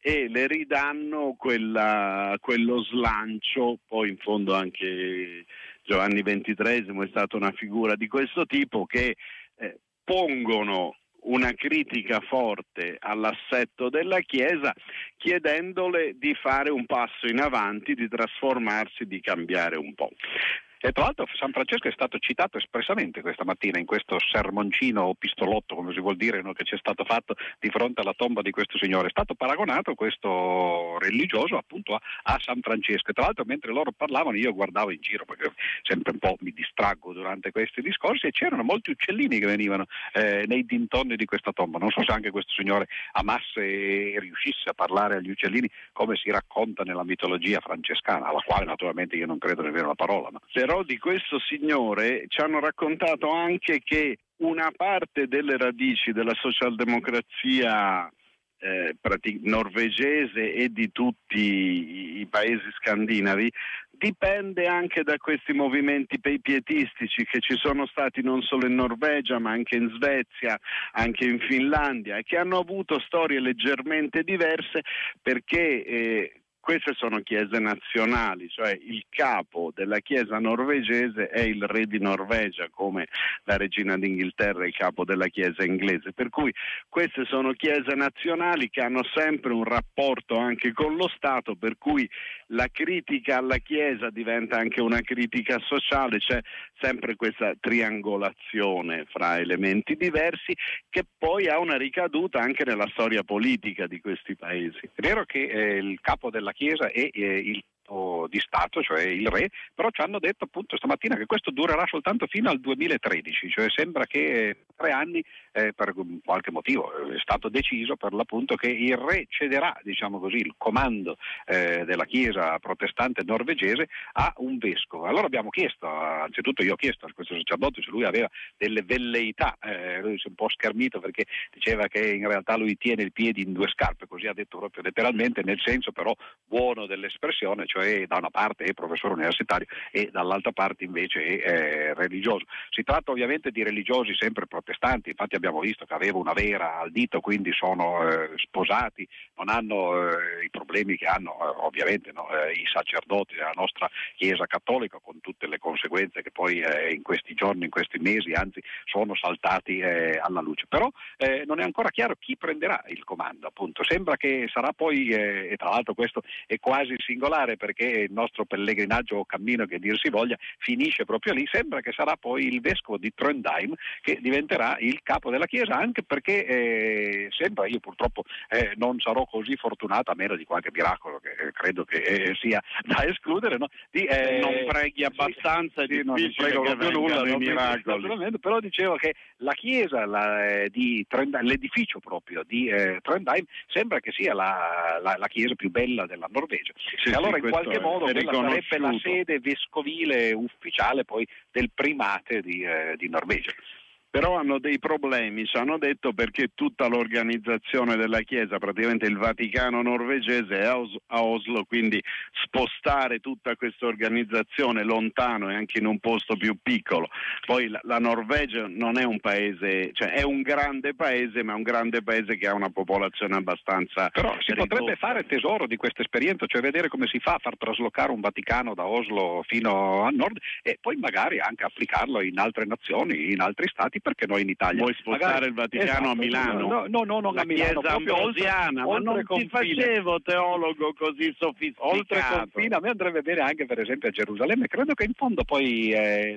e le ridanno quella, quello slancio, poi in fondo anche Giovanni XXIII è stata una figura di questo tipo che eh, pongono una critica forte all'assetto della Chiesa chiedendole di fare un passo in avanti, di trasformarsi, di cambiare un po'. E tra l'altro San Francesco è stato citato espressamente questa mattina in questo sermoncino o pistolotto, come si vuol dire, no, che ci è stato fatto di fronte alla tomba di questo signore. È stato paragonato questo religioso appunto a, a San Francesco. E tra l'altro mentre loro parlavano io guardavo in giro perché sempre un po' mi distraggo durante questi discorsi e c'erano molti uccellini che venivano eh, nei dintorni di questa tomba. Non so se anche questo signore amasse e riuscisse a parlare agli uccellini come si racconta nella mitologia francescana, alla quale naturalmente io non credo nemmeno la parola. Ma... Però però di questo signore ci hanno raccontato anche che una parte delle radici della socialdemocrazia eh, norvegese e di tutti i, i paesi scandinavi dipende anche da questi movimenti pietistici che ci sono stati non solo in Norvegia ma anche in Svezia, anche in Finlandia e che hanno avuto storie leggermente diverse perché eh, queste sono chiese nazionali, cioè il capo della chiesa norvegese è il re di Norvegia, come la regina d'Inghilterra è il capo della chiesa inglese. Per cui queste sono chiese nazionali che hanno sempre un rapporto anche con lo Stato, per cui la critica alla chiesa diventa anche una critica sociale, c'è sempre questa triangolazione fra elementi diversi che poi ha una ricaduta anche nella storia politica di questi paesi. È vero che eh, il capo della Chiesa e eh, il di Stato, cioè il re, però ci hanno detto appunto stamattina che questo durerà soltanto fino al 2013, cioè sembra che tre anni eh, per qualche motivo è stato deciso per l'appunto che il re cederà, diciamo così, il comando eh, della Chiesa protestante norvegese a un vescovo. Allora abbiamo chiesto, anzitutto io ho chiesto a questo sacerdote se lui aveva delle velleità, eh, lui si è un po' schermito perché diceva che in realtà lui tiene il piede in due scarpe, così ha detto proprio letteralmente, nel senso però buono dell'espressione, cioè da una parte è professore universitario e dall'altra parte invece è eh, religioso. Si tratta ovviamente di religiosi sempre protestanti, infatti abbiamo visto che aveva una vera al dito, quindi sono eh, sposati, non hanno eh, i problemi che hanno eh, ovviamente no, eh, i sacerdoti della nostra Chiesa cattolica con tutte le conseguenze che poi eh, in questi giorni, in questi mesi, anzi sono saltati alla luce. Però non è ancora chiaro chi prenderà il comando, appunto. Sembra che sarà poi, e tra l'altro questo è quasi singolare perché il nostro pellegrinaggio o cammino che dir si voglia finisce proprio lì, sembra che sarà poi il vescovo di Trondheim che diventerà il capo della Chiesa, anche perché eh, sembra, io purtroppo eh, non sarò così fortunato, a meno di qualche miracolo che eh, credo che eh, sia da escludere, no? di, eh, non preghi abbastanza, sì, non prego proprio nulla, non miracoli. però dicevo che la Chiesa la, eh, di Trondheim, l'edificio proprio di Trondheim sembra che sia la, la, la, Chiesa più bella della Norvegia. Sì, e allora in qualche modo quella sarebbe la sede vescovile ufficiale poi del primate di, eh, di Norvegia però hanno dei problemi, ci hanno detto perché tutta l'organizzazione della Chiesa, praticamente il Vaticano norvegese è a Oslo, quindi spostare tutta questa organizzazione lontano e anche in un posto più piccolo. Poi la, Norvegia non è un paese, cioè è un grande paese, ma è un grande paese che ha una popolazione abbastanza... Però si ridotta. potrebbe fare tesoro di questa esperienza, cioè vedere come si fa a far traslocare un Vaticano da Oslo fino a nord e poi magari anche applicarlo in altre nazioni, in altri stati perché no in Italia? Vuoi spostare Magari... il Vaticano esatto, a Milano? No, no, no, non la a Milano, Chiesa ambrosiana, ma non confine. ti facevo teologo così sofisticato. Oltre confine, a me andrebbe bene anche per esempio a Gerusalemme, credo che in fondo poi eh,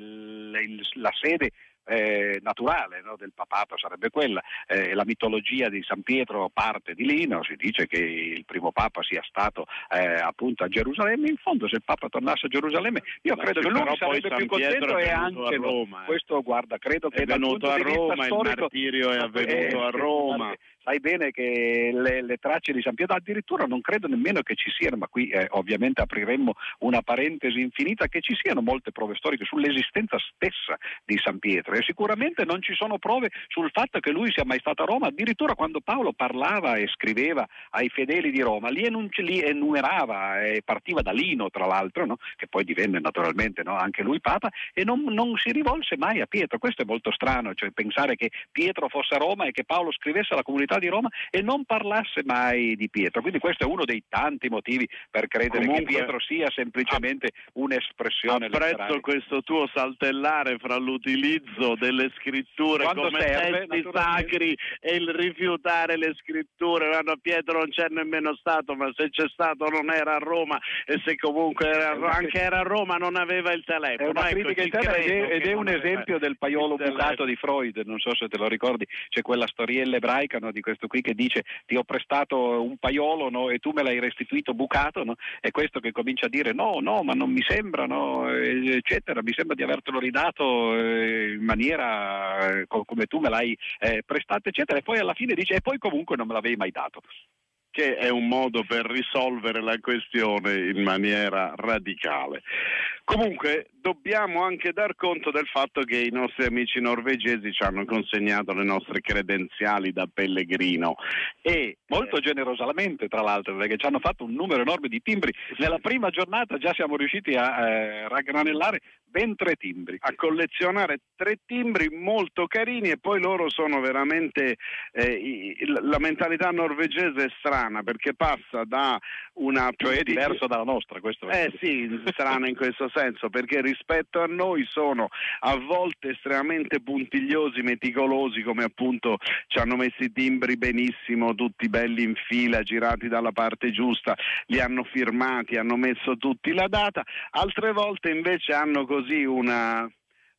la sede eh, naturale no, del papato sarebbe quella. Eh, la mitologia di San Pietro parte di lì, no? si dice che il primo papa sia stato eh, appunto a Gerusalemme, in fondo se il papa tornasse a Gerusalemme io Ma credo che lui sarebbe più contento e anche Roma, eh. questo guarda, credo che è venuto a Roma, il martirio è avvenuto a Roma sai bene che le, le, tracce di San Pietro, addirittura non credo nemmeno che ci siano, ma qui eh, ovviamente apriremmo una parentesi infinita, che ci siano molte prove storiche sull'esistenza stessa di San Pietro e sicuramente non ci sono prove sul fatto che lui sia mai stato a Roma, addirittura quando Paolo parlava e scriveva ai fedeli di Roma, li, enunci, li enumerava e partiva da Lino tra l'altro, no? che poi divenne naturalmente no? anche lui Papa, e non, non, si rivolse mai a Pietro, questo è molto strano, cioè pensare che Pietro fosse a Roma e che Paolo scrivesse alla comunità di Roma e non parlasse mai di Pietro. Quindi questo è uno dei tanti motivi per credere Comunque, che Pietro sia semplicemente un'espressione apprezzo letteraria. questo tuo saltellare fra l'utilizzo delle scritture Quando come serve, testi sacri e il rifiutare le scritture. Guarda, Pietro non c'è nemmeno stato, ma se c'è stato non era a Roma e se comunque era, anche era a Roma non aveva il telefono. È una ecco, ed è, ed è un esempio del paiolo bucato di Freud, non so se te lo ricordi, c'è quella storiella ebraica no, di questo qui che dice ti ho prestato un paiolo no, e tu me l'hai restituito bucato, no? è questo che comincia a dire no, no, ma non mi sembra, no, eccetera, mi sembra di avertelo ridato eh, in maniera eh, come tu me l'hai eh, prestato, eccetera, e poi alla fine dice e poi comunque non me l'avevi mai dato che è un modo per risolvere la questione in maniera radicale. Comunque dobbiamo anche dar conto del fatto che i nostri amici norvegesi ci hanno consegnato le nostre credenziali da pellegrino e molto generosamente tra l'altro perché ci hanno fatto un numero enorme di timbri. Nella prima giornata già siamo riusciti a eh, raggranellare ben tre timbri. A collezionare tre timbri molto carini e poi loro sono veramente... Eh, la mentalità norvegese è strana perché passa da una... Cioè è diversa dalla nostra, questo è... Eh sì, *laughs* strana in questo senso perché rispetto a noi sono a volte estremamente puntigliosi, meticolosi come appunto ci hanno messo i timbri benissimo, tutti belli in fila, girati dalla parte giusta, li hanno firmati, hanno messo tutti la data, altre volte invece hanno così una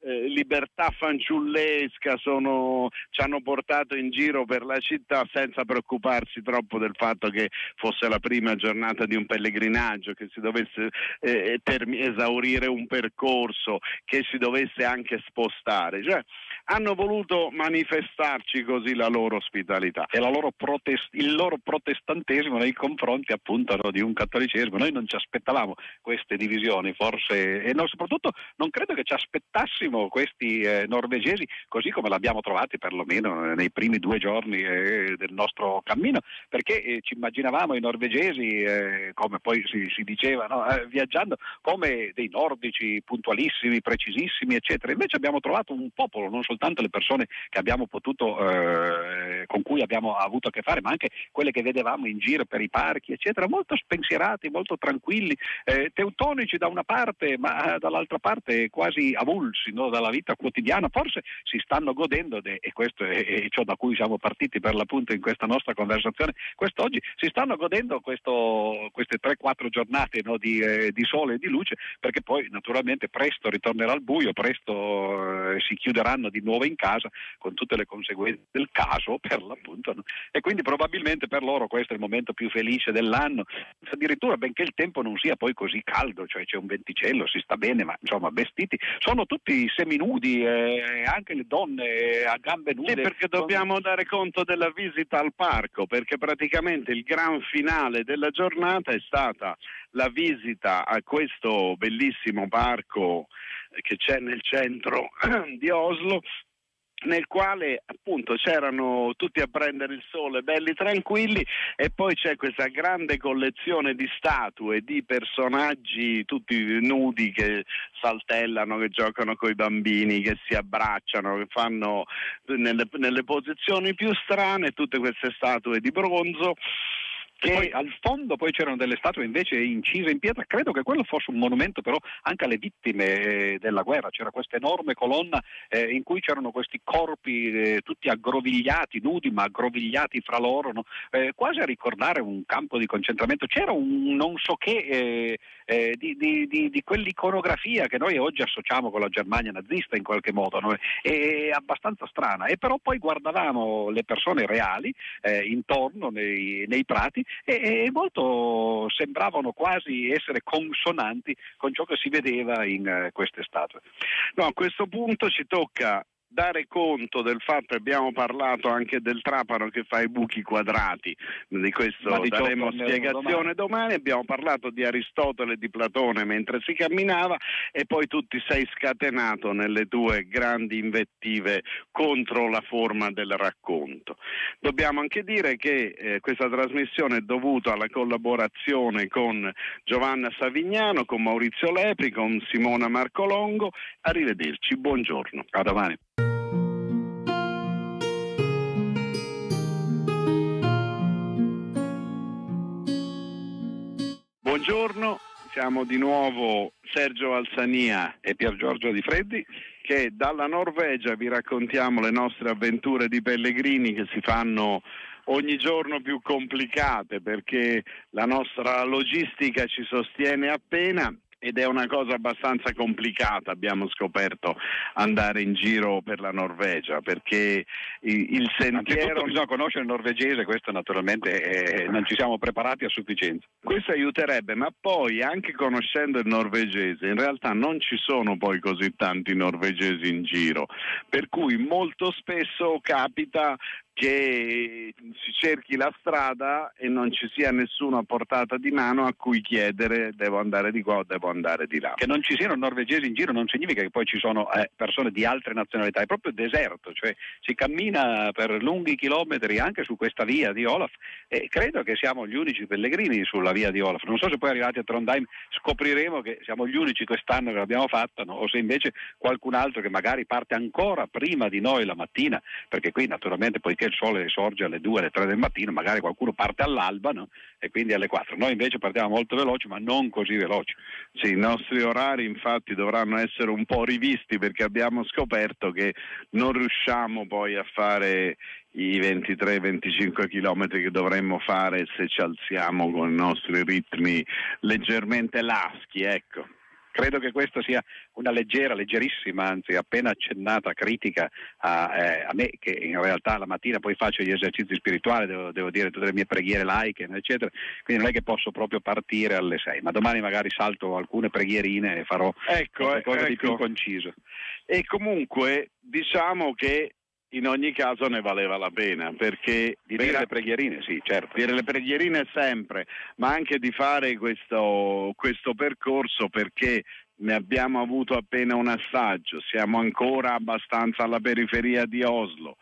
eh, libertà fanciullesca sono, ci hanno portato in giro per la città senza preoccuparsi troppo del fatto che fosse la prima giornata di un pellegrinaggio, che si dovesse eh, termi- esaurire un percorso, che si dovesse anche spostare. Cioè, hanno voluto manifestarci così la loro ospitalità e loro protest- il loro protestantesimo nei confronti appunto no, di un cattolicesimo. Noi non ci aspettavamo queste divisioni, forse, e no, soprattutto non credo che ci aspettassimo questi eh, norvegesi così come l'abbiamo trovati perlomeno nei primi due giorni eh, del nostro cammino, perché eh, ci immaginavamo i norvegesi, eh, come poi si, si diceva, no, eh, viaggiando come dei nordici puntualissimi, precisissimi, eccetera. Invece abbiamo trovato un popolo non soltanto soltanto le persone potuto, eh, con cui abbiamo avuto a che fare, ma anche quelle che vedevamo in giro per i parchi, eccetera, molto spensierati, molto tranquilli, eh, teutonici da una parte, ma eh, dall'altra parte quasi avulsi no, dalla vita quotidiana, forse si stanno godendo, de, e questo è, è, ciò da cui siamo partiti per l'appunto in questa nostra conversazione quest'oggi, si stanno godendo questo, queste 3-4 giornate no, di, eh, di, sole e di luce, perché poi naturalmente presto ritornerà il buio, presto eh, si chiuderanno di nuovo in casa con tutte le conseguenze del caso *laughs* per l'appunto. No? E quindi probabilmente per loro questo è il momento più felice dell'anno, addirittura benché il tempo non sia poi così caldo, cioè c'è un venticello, si sta bene, ma insomma vestiti, sono tutti seminudi, eh, anche le donne eh, a gambe nude. Sì, perché dobbiamo dare conto della visita al parco, perché praticamente il gran finale della giornata è stata la visita a questo bellissimo parco che c'è nel centro *clears throat* di Oslo nel quale appunto c'erano tutti a prendere il sole belli tranquilli e poi c'è questa grande collezione di statue di personaggi tutti nudi che saltellano, che giocano con i bambini, che si abbracciano, che fanno nelle, nelle posizioni più strane tutte queste statue di bronzo Che... Poi al fondo poi c'erano delle statue invece incise in pietra, credo che quello fosse un monumento però anche alle vittime eh, della guerra, c'era questa enorme colonna eh, in cui c'erano questi corpi eh, tutti aggrovigliati, nudi ma aggrovigliati fra loro, no? Eh, quasi a ricordare un campo di concentramento, c'era un non so che eh, eh, di, di, di, di, quell'iconografia che noi oggi associamo con la Germania nazista in qualche modo, no? è abbastanza strana e però poi guardavamo le persone reali intorno nei, nei prati e, e, molto sembravano quasi essere consonanti con ciò che si vedeva in uh, queste statue. No, a questo punto ci tocca dare conto del fatto, abbiamo parlato anche del trapano che fa i buchi quadrati, di questo daremo spiegazione domani. domani. abbiamo parlato di Aristotele e di Platone mentre si camminava e poi tu ti sei scatenato nelle tue grandi invettive contro la forma del racconto. Dobbiamo anche dire che eh, questa trasmissione è dovuta alla collaborazione con Giovanna Savignano, con Maurizio Lepri, con Simona Marcolongo. Arrivederci, buongiorno. A domani. Buongiorno, siamo di nuovo Sergio Alzania e Pier Giorgio Di Freddi che dalla Norvegia vi raccontiamo le nostre avventure di pellegrini che si fanno ogni giorno più complicate perché la nostra logistica ci sostiene appena ed è una cosa abbastanza complicata, abbiamo scoperto, andare in giro per la Norvegia, perché il sentiero... bisogna conoscere il norvegese, questo naturalmente è... non ci siamo preparati a sufficienza. Questo aiuterebbe, ma poi anche conoscendo il norvegese, in realtà non ci sono poi così tanti norvegesi in giro, per cui molto spesso capita che si cerchi la strada e non ci sia nessuno a portata di mano a cui chiedere devo andare di qua o devo andare di là. Che non ci siano norvegesi in giro non significa che poi ci sono eh, persone di altre nazionalità, è proprio deserto, cioè si cammina per lunghi chilometri anche su questa via di Olaf e credo che siamo gli unici pellegrini sulla via di Olaf. Non so se poi arrivati a Trondheim scopriremo che siamo gli unici quest'anno che l'abbiamo fatta no? o se invece qualcun altro che magari parte ancora prima di noi la mattina, perché qui naturalmente poiché il sole sorge alle 2, alle 3 del mattino, magari qualcuno parte all'alba no? e quindi alle 4. Noi invece partiamo molto veloci, ma non così veloci. Sì, i nostri orari infatti dovranno essere un po' rivisti perché abbiamo scoperto che non riusciamo poi a fare i 23-25 km che dovremmo fare se ci alziamo con i nostri ritmi leggermente laschi, ecco. Credo che questa sia una leggera, leggerissima, anzi appena accennata critica a, eh, a, me che in realtà la mattina poi faccio gli esercizi spirituali, devo, devo, dire tutte le mie preghiere laiche, eccetera, quindi non è che posso proprio partire alle 6, ma domani magari salto alcune preghierine e farò ecco, qualcosa ecco. di più conciso. E comunque diciamo che in ogni caso ne valeva la pena perché di dire per... le preghierine, sì, certo. Dire le preghierine sempre, ma anche di fare questo, questo percorso perché ne abbiamo avuto appena un assaggio, siamo ancora abbastanza alla periferia di Oslo,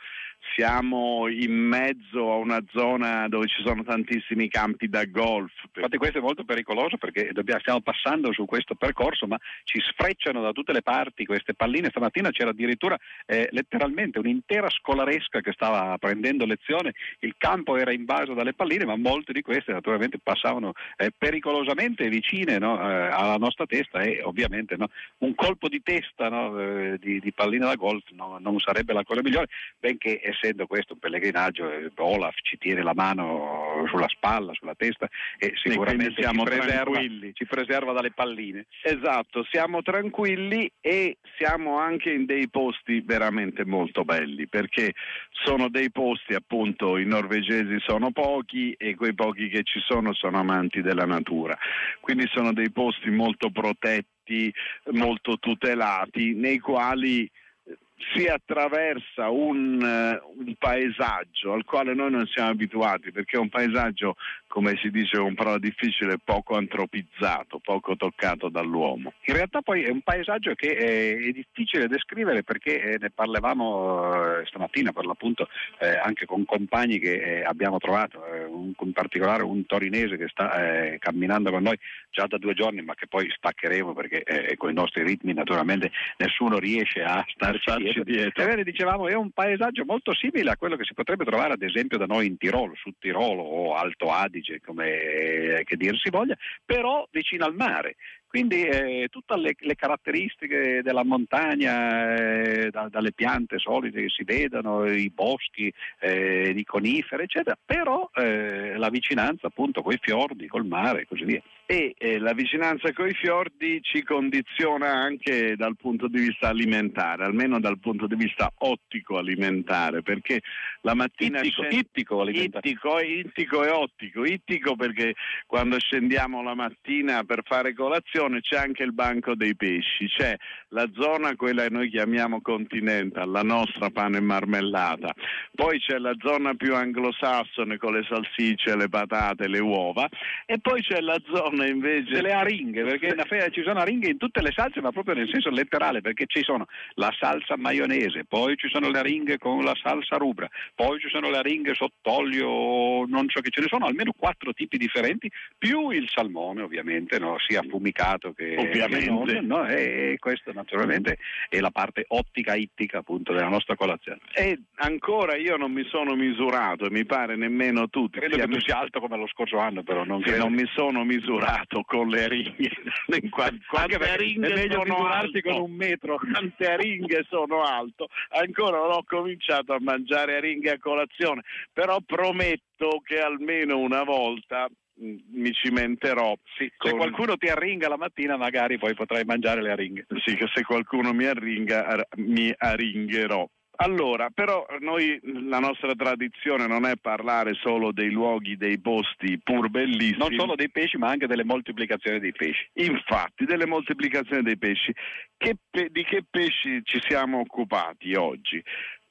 siamo in mezzo a una zona dove ci sono tantissimi campi da golf. Infatti questo è molto pericoloso perché dobbiamo, stiamo passando su questo percorso ma ci sfrecciano da tutte le parti queste palline. Stamattina c'era addirittura eh, letteralmente un'intera scolaresca che stava prendendo lezione, il campo era invaso dalle palline ma molte di queste naturalmente passavano eh, pericolosamente vicine no, eh, alla nostra testa e ovviamente no, un colpo di testa no, eh, di, di, pallina da golf non sarebbe la cosa migliore, benché essendo questo un pellegrinaggio, eh, Olaf ci tiene la mano sulla spalla, sulla testa e sicuramente siamo ci, preserva, ci preserva dalle palline. Esatto, siamo tranquilli e siamo anche in dei posti veramente molto belli perché sono dei posti appunto i norvegesi sono pochi e quei pochi che ci sono sono amanti della natura quindi sono dei posti molto protetti molto tutelati nei quali si attraversa un, uh, un, paesaggio al quale noi non siamo abituati, perché è un paesaggio, come si dice con parola difficile, poco antropizzato, poco toccato dall'uomo. In realtà poi è un paesaggio che è, è difficile descrivere perché eh, ne parlavamo eh, stamattina per l'appunto eh, anche con compagni che eh, abbiamo trovato, eh, un, in particolare un torinese che sta eh, camminando con noi già da due giorni ma che poi staccheremo perché con i nostri ritmi naturalmente nessuno riesce a starci dietro. dietro. E dicevamo, è un paesaggio molto simile a quello che si potrebbe trovare ad esempio da noi in Tirolo, su Tirolo o Alto Adige, come che dir si voglia, però vicino al mare. Quindi eh, tutte le, le, caratteristiche della montagna, eh, da, dalle piante solide che si vedono, i boschi eh, di conifere, eccetera, però eh, la vicinanza appunto con i fiordi, col mare e così via e eh, la vicinanza con i fiordi ci condiziona anche dal punto di vista alimentare, almeno dal punto di vista ottico alimentare, perché la mattina ittico, scend- ittico, ittico, ittico e ottico, ittico perché quando scendiamo la mattina per fare colazione c'è anche il banco dei pesci, c'è la zona quella che noi chiamiamo continental, la nostra pane e marmellata, poi c'è la zona più anglosassone con le salsicce, le patate, le uova e poi c'è la zona donne invece delle aringhe, perché Afea ci sono aringhe in tutte le salse, ma proprio nel senso letterale, perché ci sono la salsa maionese, poi ci sono le aringhe con la salsa rubra, poi ci sono le aringhe sott'olio, non so che ce ne sono, almeno quattro tipi differenti, più il salmone ovviamente, no? sia affumicato che ovviamente. Che no? E questo naturalmente è la parte ottica ittica appunto della nostra colazione. E ancora io non mi sono misurato, mi pare nemmeno tu. Credo che tu sia alto come lo scorso anno, però non, che non mi sono misurato misurato con le ringhe. *laughs* Quante ringhe è meglio misurarsi con un metro. Quante aringhe sono alto. Ancora non ho cominciato a mangiare aringhe a colazione, però prometto che almeno una volta mm, mi cimenterò. Sì, con... Se qualcuno ti arringa la mattina magari poi potrai mangiare le aringhe. Sì, che se qualcuno mi arringa mi arringherò. Allora, però noi la nostra tradizione non è parlare solo dei luoghi, dei posti pur bellissimi. Non solo dei pesci, ma anche delle moltiplicazioni dei pesci. Infatti, delle moltiplicazioni dei pesci. Che pe- di che pesci ci siamo occupati oggi?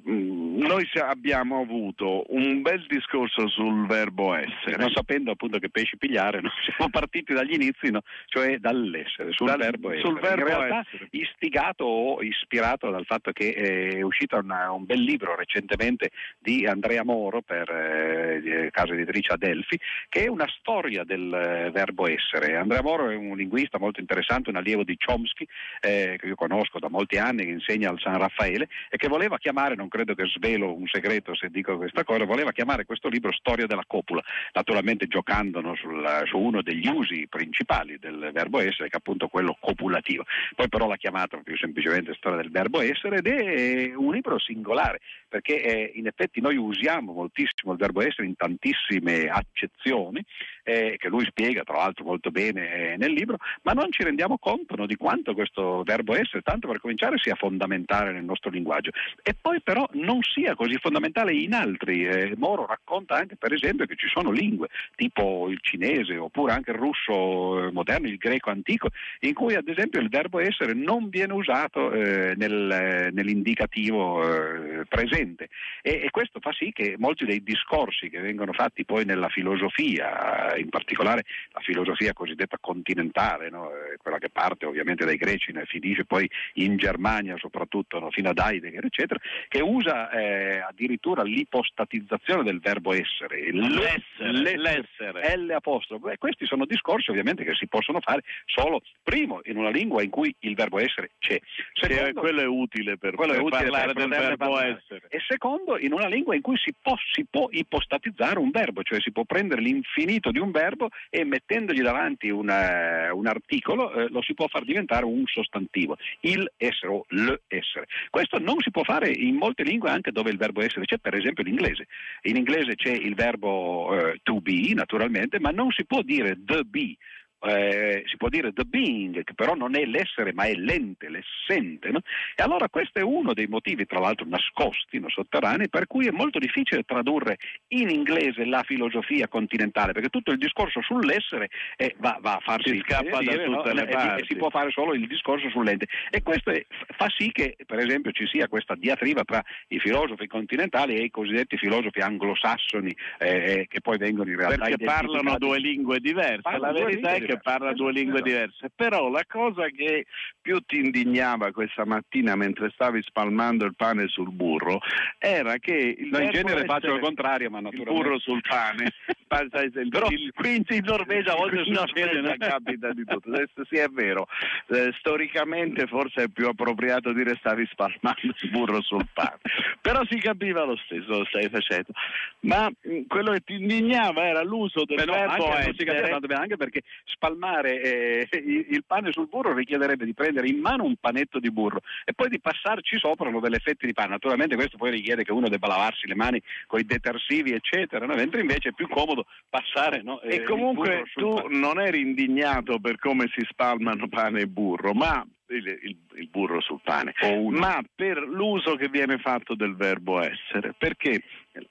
Mm, noi abbiamo avuto un bel discorso sul verbo essere. Non sapendo appunto che pesci pigliare, no? *laughs* siamo partiti dagli inizi, no? cioè dall'essere, sul dal, verbo essere. Sul verbo In realtà essere. istigato o ispirato dal fatto che è uscito una, un bel libro recentemente di Andrea Moro per eh, casa editrice Adelphi, che è una storia del eh, verbo essere. Andrea Moro è un linguista molto interessante, un allievo di Chomsky, eh, che io conosco da molti anni, che insegna al San Raffaele e che voleva chiamare, non credo che svelo un segreto se dico questa cosa, voleva chiamare questo libro Storia della copula, naturalmente giocando sul, su uno degli usi principali del verbo essere, che è appunto quello copulativo. Poi però l'ha chiamato più semplicemente Storia del verbo essere ed è un libro singolare, perché eh, in effetti noi usiamo moltissimo il verbo essere in tantissime accezioni, eh, che lui spiega tra l'altro molto bene eh, nel libro, ma non ci rendiamo conto no, di quanto questo verbo essere, tanto per cominciare, sia fondamentale nel nostro linguaggio. E poi però non sia così fondamentale in altri. Eh, Moro racconta anche per esempio che ci sono lingue tipo il cinese oppure anche il russo eh, moderno, il greco antico, in cui ad esempio il verbo essere non viene usato eh, nel, nell'indicativo eh, presente e, e, questo fa sì che molti dei discorsi che vengono fatti poi nella filosofia, in particolare la filosofia cosiddetta continentale, no? Eh, quella che parte ovviamente dai greci ne finisce poi in Germania soprattutto no? fino ad Heidegger eccetera, che usa eh, addirittura l'ipostatizzazione del verbo essere, l'essere, l'essere. L apostrofo. E questi sono discorsi ovviamente che si possono fare solo, primo, in una lingua in cui il verbo essere c'è. Secondo, quello è utile per, per è utile parlare per del verbo parlare. essere. E secondo, in una lingua in cui si può, si può, ipostatizzare un verbo, cioè si può prendere l'infinito di un verbo e mettendogli davanti una, un articolo eh, lo si può far diventare un sostantivo, il essere o l'essere. Questo non si può fare in molte lingue anche dove il verbo essere c'è, per esempio l'inglese. In inglese c'è il verbo uh, to be, naturalmente, ma non si può dire the be eh, si può dire the being, che però non è l'essere ma è l'ente, l'essente. No? E allora questo è uno dei motivi, tra l'altro nascosti, no, sotterranei, per cui è molto difficile tradurre in inglese la filosofia continentale, perché tutto il discorso sull'essere eh, va, va, a farsi si scappa da tutte no? le parti. E si può fare solo il discorso sull'ente. E questo è, fa sì che, per esempio, ci sia questa diatriba tra i filosofi continentali e i cosiddetti filosofi anglosassoni, eh, che poi vengono in realtà perché parlano due lingue diverse. Parlano la verità è che che parla due lingue diverse. Però la cosa che più ti indignava questa mattina mentre stavi spalmando il pane sul burro era che no, in genere faccio il contrario, ma naturalmente. Il burro sul pane. *laughs* Però il, quindi in Norvegia a volte succede, no? capita di tutto. Adesso sì è vero. Eh, storicamente forse è più appropriato dire stavi spalmando il burro sul pane. Però si capiva lo stesso, lo stai facendo. Ma quello che ti indignava era l'uso del Beh, no, verbo anche, essere. Capiva, anche perché spalmare eh, il pane sul burro richiederebbe di prendere in mano un panetto di burro e poi di passarci sopra uno delle fette di pane. Naturalmente questo poi richiede che uno debba lavarsi le mani con i detersivi, eccetera, no? mentre invece è più comodo passare. No? E eh, comunque tu pane. non eri indignato per come si spalmano pane e burro, ma il, il, il, burro sul pane, ma per l'uso che viene fatto del verbo essere, perché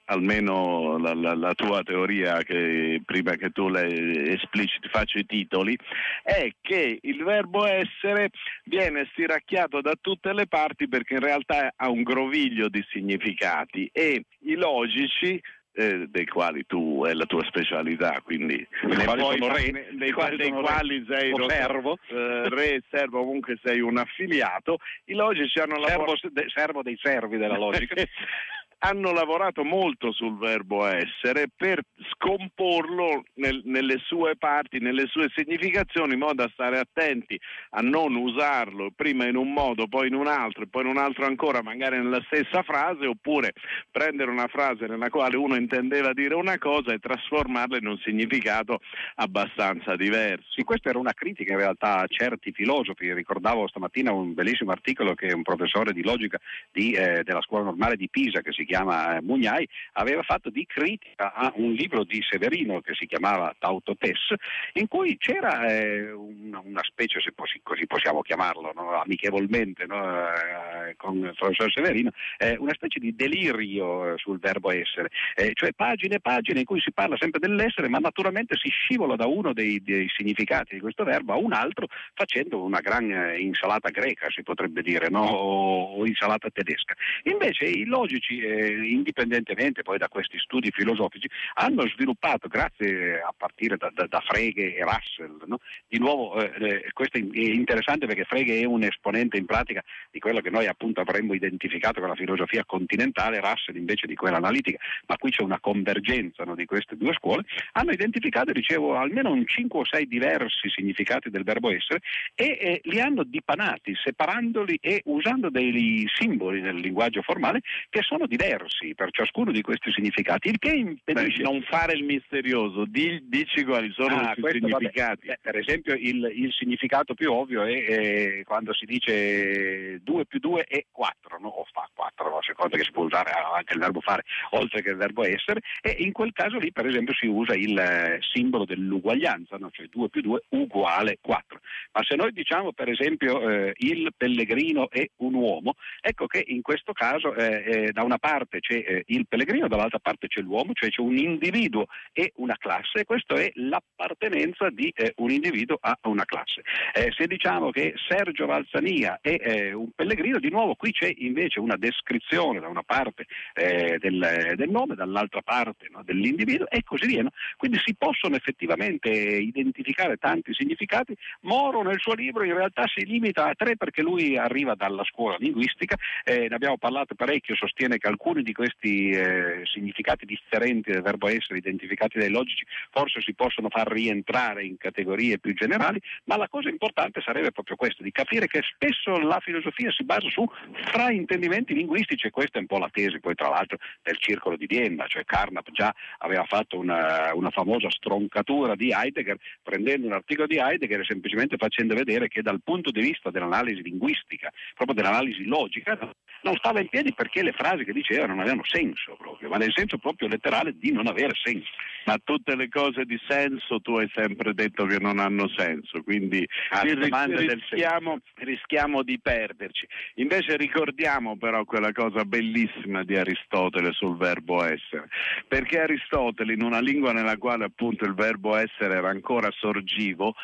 almeno la, la, la tua teoria, che prima che tu le espliciti faccio i titoli, è che il verbo essere viene stiracchiato da tutte le parti perché in realtà ha un groviglio di significati e i logici eh, dei quali tu è la tua specialità, quindi ne quali re, ne, dei, quali, dei quali sei o servo, eh, re, servo, comunque sei un affiliato, i logici hanno la servo, servo dei servi della logica. *laughs* hanno lavorato molto sul verbo essere per scomporlo nel, nelle sue parti, nelle sue significazioni, in modo da stare attenti a non usarlo prima in un modo, poi in un altro e poi in un altro ancora, magari nella stessa frase, oppure prendere una frase nella quale uno intendeva dire una cosa e trasformarla in un significato abbastanza diverso. Sì, questa era una critica in realtà a certi filosofi. Ricordavo stamattina un bellissimo articolo che un professore di logica di, eh, della scuola normale di Pisa, che si chiama Mugnai, aveva fatto di critica a un libro di Severino che si chiamava Tautotes, in cui c'era eh, una, una, specie, se così, così possiamo chiamarlo, no? amichevolmente, no? eh, con il professor Severino, eh, una specie di delirio eh, sul verbo essere, eh, cioè pagine e pagine in cui si parla sempre dell'essere, ma naturalmente si scivola da uno dei, dei significati di questo verbo a un altro facendo una gran eh, insalata greca, si potrebbe dire, no? o, o insalata tedesca. Invece i logici indipendentemente poi da questi studi filosofici, hanno sviluppato, grazie a partire da, da, da Frege e Russell, no? di nuovo eh, eh questo è interessante perché Frege è un esponente in pratica di quello che noi appunto avremmo identificato con la filosofia continentale, Russell invece di quella analitica, ma qui c'è una convergenza no, di queste due scuole, hanno identificato, dicevo, almeno un 5 o 6 diversi significati del verbo essere e eh, li hanno dipanati, separandoli e usando dei simboli nel linguaggio formale che sono diversi diversi per ciascuno di questi significati, il che impedisce... non fare il misterioso, dici quali sono ah, i significati. Beh, per esempio il, il, significato più ovvio è, è, quando si dice 2 più 2 è 4, no? o fa 4, a seconda che si può usare anche il verbo fare oltre che il verbo essere, e in quel caso lì per esempio si usa il eh, simbolo dell'uguaglianza, no? cioè 2 più 2 uguale 4. Ma se noi diciamo per esempio eh, il pellegrino è un uomo, ecco che in questo caso eh, eh da una parte parte c'è eh, il pellegrino, dall'altra parte c'è l'uomo, cioè c'è un individuo e una classe, e questa è l'appartenenza di eh, un individuo a una classe. Eh, se diciamo che Sergio Valsania è un pellegrino, di nuovo qui c'è invece una descrizione da una parte del, del, nome, dall'altra parte no, dell'individuo e così via. No? Quindi si possono effettivamente identificare tanti significati. Moro nel suo libro in realtà si limita a tre perché lui arriva dalla scuola linguistica, eh, ne abbiamo parlato parecchio, sostiene che alcuni alcuni di questi eh, significati differenti del verbo essere identificati dai logici forse si possono far rientrare in categorie più generali, ma la cosa importante sarebbe proprio questa, di capire che spesso la filosofia si basa su fraintendimenti linguistici e questa è un po' la tesi poi tra l'altro del circolo di Vienna, cioè Carnap già aveva fatto una, una famosa stroncatura di Heidegger prendendo un articolo di Heidegger e semplicemente facendo vedere che dal punto di vista dell'analisi linguistica, proprio dell'analisi logica, non stava in piedi perché le frasi che diceva non avevano senso proprio, ma nel senso proprio letterale di non avere senso. Ma tutte le cose di senso tu hai sempre detto che non hanno senso, quindi ah, rischiamo, rischiamo di perderci. Invece ricordiamo però quella cosa bellissima di Aristotele sul verbo essere, perché Aristotele in una lingua nella quale appunto il verbo essere era ancora sorgivo,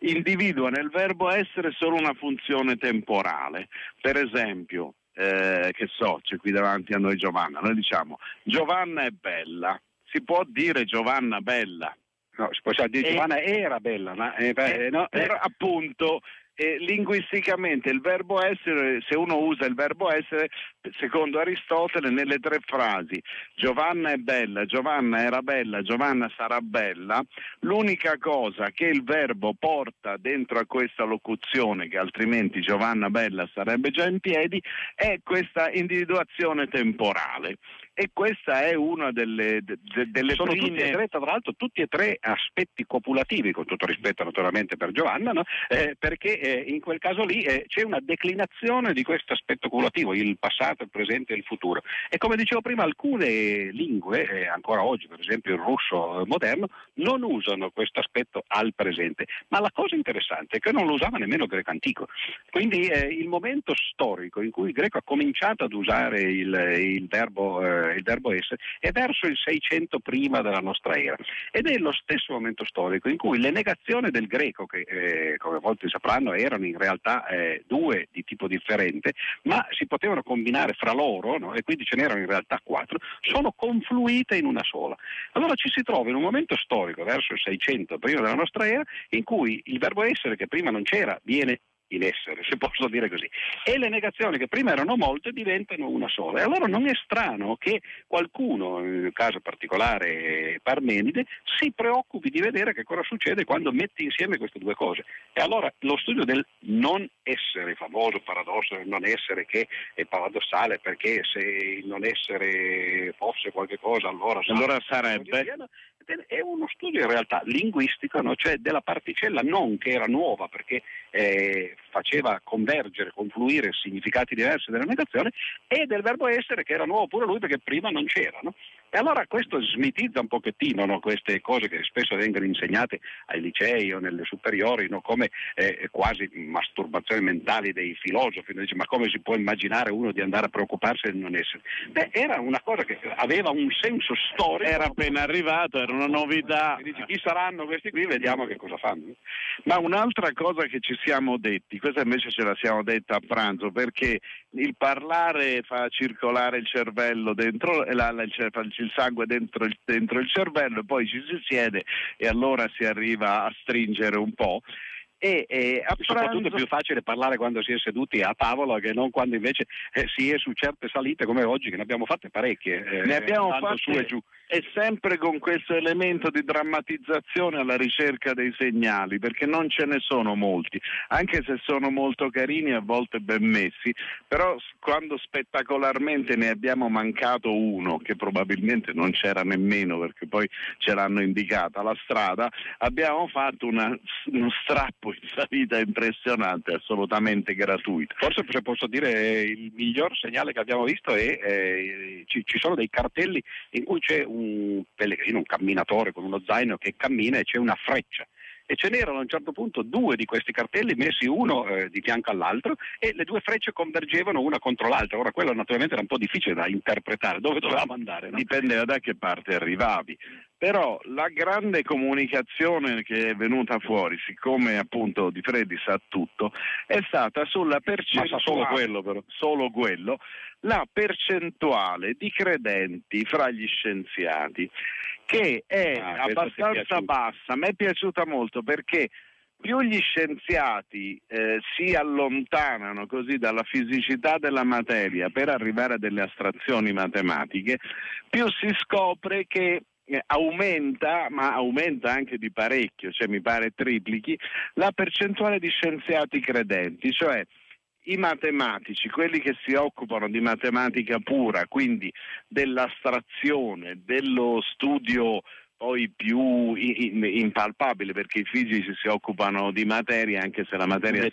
individua nel verbo essere solo una funzione temporale. Per esempio, eh, che so, c'è qui davanti a noi Giovanna, noi diciamo Giovanna è bella, si può dire Giovanna bella, No, si può dire E- Giovanna era bella, ma eh, beh, Eh, no, però appunto eh, linguisticamente il verbo essere, se uno usa il verbo essere, secondo Aristotele, nelle tre frasi, Giovanna è bella, Giovanna era bella, Giovanna sarà bella, l'unica cosa che il verbo porta dentro a questa locuzione, che altrimenti Giovanna bella sarebbe già in piedi, è questa individuazione temporale. E questa è una delle, de- de- delle sono prime... tutti e tre, tra l'altro, tutti e tre aspetti copulativi, con tutto rispetto naturalmente per Giovanna, no? Eh, perché eh, in quel caso lì eh, c'è una declinazione di questo aspetto copulativo, il passato, il presente e il futuro. E come dicevo prima, alcune lingue, eh, ancora oggi, per esempio il russo eh, moderno, non usano questo aspetto al presente. Ma la cosa interessante è che non lo usava nemmeno il greco antico. Quindi eh, il momento storico in cui il greco ha cominciato ad usare il, il verbo, eh, il verbo essere è verso il 600 prima della nostra era ed è lo stesso momento storico in cui le negazioni del greco, che eh, come molti sapranno erano in realtà eh, due di tipo differente, ma si potevano combinare fra loro no? e quindi ce n'erano in realtà quattro, sono confluite in una sola. Allora ci si trova in un momento storico verso il 600 prima della nostra era in cui il verbo essere che prima non c'era viene in essere, se posso dire così. E le negazioni che prima erano molte diventano una sola. E allora non è strano che qualcuno, nel caso particolare Parmenide, si preoccupi di vedere che cosa succede quando metti insieme queste due cose. E allora lo studio del non essere, il famoso paradosso del non essere che è paradossale perché se il non essere fosse qualche cosa allora, Allora sarebbe. È uno studio in realtà linguistico, no? cioè della particella non che era nuova perché eh, faceva convergere, confluire significati diversi della negazione, e del verbo essere che era nuovo pure lui perché prima non c'era. no? E allora questo smitizza un pochettino no? queste cose che spesso vengono insegnate ai licei o nelle superiori no? come eh, quasi masturbazioni mentali dei filosofi. no? Dice, ma come si può immaginare uno di andare a preoccuparsi del non essere? Beh, era una cosa che aveva un senso storico. Era appena arrivato, era una novità. E dici, chi saranno questi qui? Vediamo che cosa fanno. Ma un'altra cosa che ci siamo detti, questa invece ce la siamo detta a pranzo, perché il parlare fa circolare il cervello dentro, la- la- il, cer- fa il sangue dentro il, dentro il cervello, e poi ci si siede e allora si arriva a stringere un po'. E, e Soprattutto è più facile parlare quando si è seduti a tavola che non quando invece eh, si è su certe salite come oggi, che ne abbiamo fatte parecchie. eh, ne abbiamo fatte su e giù. E sempre con questo elemento di drammatizzazione alla ricerca dei segnali, perché non ce ne sono molti, anche se sono molto carini e a volte ben messi, però quando spettacolarmente ne abbiamo mancato uno, che probabilmente non c'era nemmeno perché poi ce l'hanno indicata la strada, abbiamo fatto una- uno strappo in *laughs* salita impressionante, assolutamente gratuito. Forse se posso dire eh, il miglior segnale che abbiamo visto è eh, ci, ci sono dei cartelli in cui c'è un pellegrino, un camminatore con uno zaino che cammina e c'è una freccia. E ce n'erano a un certo punto due di questi cartelli messi uno eh, di fianco all'altro e le due frecce convergevano una contro l'altra. Ora quello naturalmente era un po' difficile da interpretare, dove dovevamo andare. no? dipendeva da che parte arrivavi. Però la grande comunicazione che è venuta fuori, siccome appunto Di Freddi sa tutto, è stata sulla percentuale, solo quello però. solo quello, la percentuale di credenti fra gli scienziati, che è Ah, abbastanza bassa. A me è piaciuta molto perché più gli scienziati eh, si allontanano così dalla fisicità della materia per arrivare a delle astrazioni matematiche, più si scopre che aumenta, ma aumenta anche di parecchio, cioè mi pare triplichi, la percentuale di scienziati credenti, cioè i matematici, quelli che si occupano di matematica pura, quindi dell'astrazione, dello studio poi più impalpabile perché i fisici si occupano di materia anche se la materia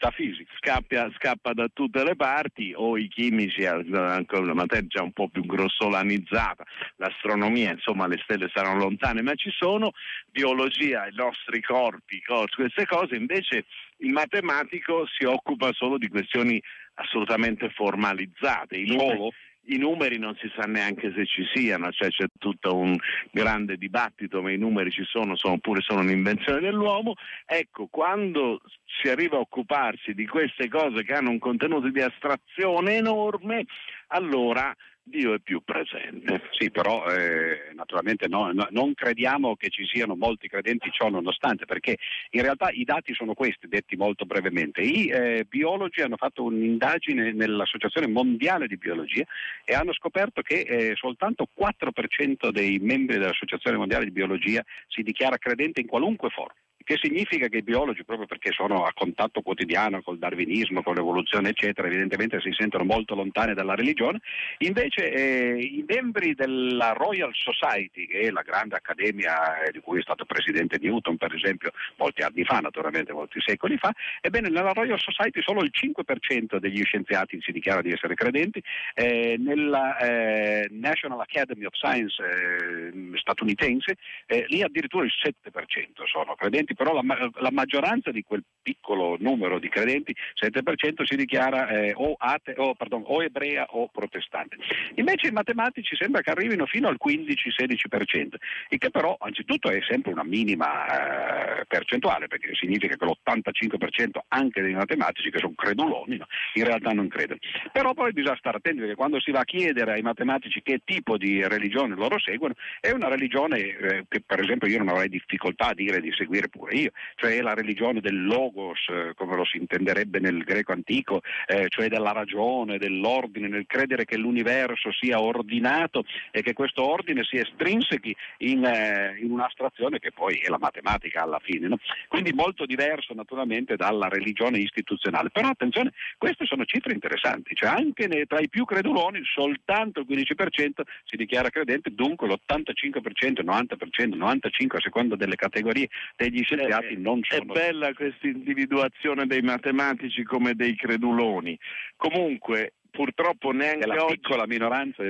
scappa, scappa da tutte le parti o i chimici anche la materia già un po' più grossolanizzata l'astronomia insomma le stelle saranno lontane ma ci sono biologia i nostri corpi queste cose invece il matematico si occupa solo di questioni assolutamente formalizzate I numeri- Solo? I numeri non si sa neanche se ci siano, cioè c'è tutto un grande dibattito, ma i numeri ci sono, sono pure sono un'invenzione dell'uomo. Ecco, quando si arriva a occuparsi di queste cose che hanno un contenuto di astrazione enorme, allora Dio è più presente. Sì, però eh, naturalmente no, no, non crediamo che ci siano molti credenti ciò nonostante, perché in realtà i dati sono questi, detti molto brevemente. I eh, biologi hanno fatto un'indagine nell'Associazione Mondiale di Biologia e hanno scoperto che eh, soltanto 4% dei membri dell'Associazione Mondiale di Biologia si dichiara credente in qualunque forma che significa che i biologi, proprio perché sono a contatto quotidiano col darwinismo, con l'evoluzione, eccetera, evidentemente si sentono molto lontani dalla religione, invece eh, i membri della Royal Society, che è la grande accademia eh, di cui è stato presidente Newton, per esempio, molti anni fa, naturalmente, molti secoli fa, ebbene nella Royal Society solo il 5% degli scienziati si dichiara di essere credenti, eh, nella eh, National Academy of Science eh, statunitense eh, lì addirittura il 7% sono credenti però la, la, maggioranza di quel piccolo numero di credenti, 7%, si dichiara eh, o, ate, o, pardon, o, ebrea o protestante. Invece i matematici sembra che arrivino fino al 15-16%, il che però anzitutto è sempre una minima eh, percentuale, perché significa che l'85% anche dei matematici, che sono creduloni, no? in realtà non credono. Però poi bisogna stare attenti perché quando si va a chiedere ai matematici che tipo di religione loro seguono, è una religione eh, che per esempio io non avrei difficoltà a dire di seguire pure io, cioè la religione del logos, eh, come lo si intenderebbe nel greco antico, eh, cioè della ragione, dell'ordine, nel credere che l'universo sia ordinato e che questo ordine si estrinsechi in, eh, in un'astrazione che poi è la matematica alla fine. No? Quindi molto diverso naturalmente dalla religione istituzionale. Però attenzione, queste sono cifre interessanti, cioè anche nei, tra i più creduloni soltanto il 15% si dichiara credente, dunque l'85%, 90%, 95% a seconda delle categorie degli scienziati eh, non sono... È bella questa individuazione dei matematici come dei creduloni. Comunque, purtroppo neanche oggi,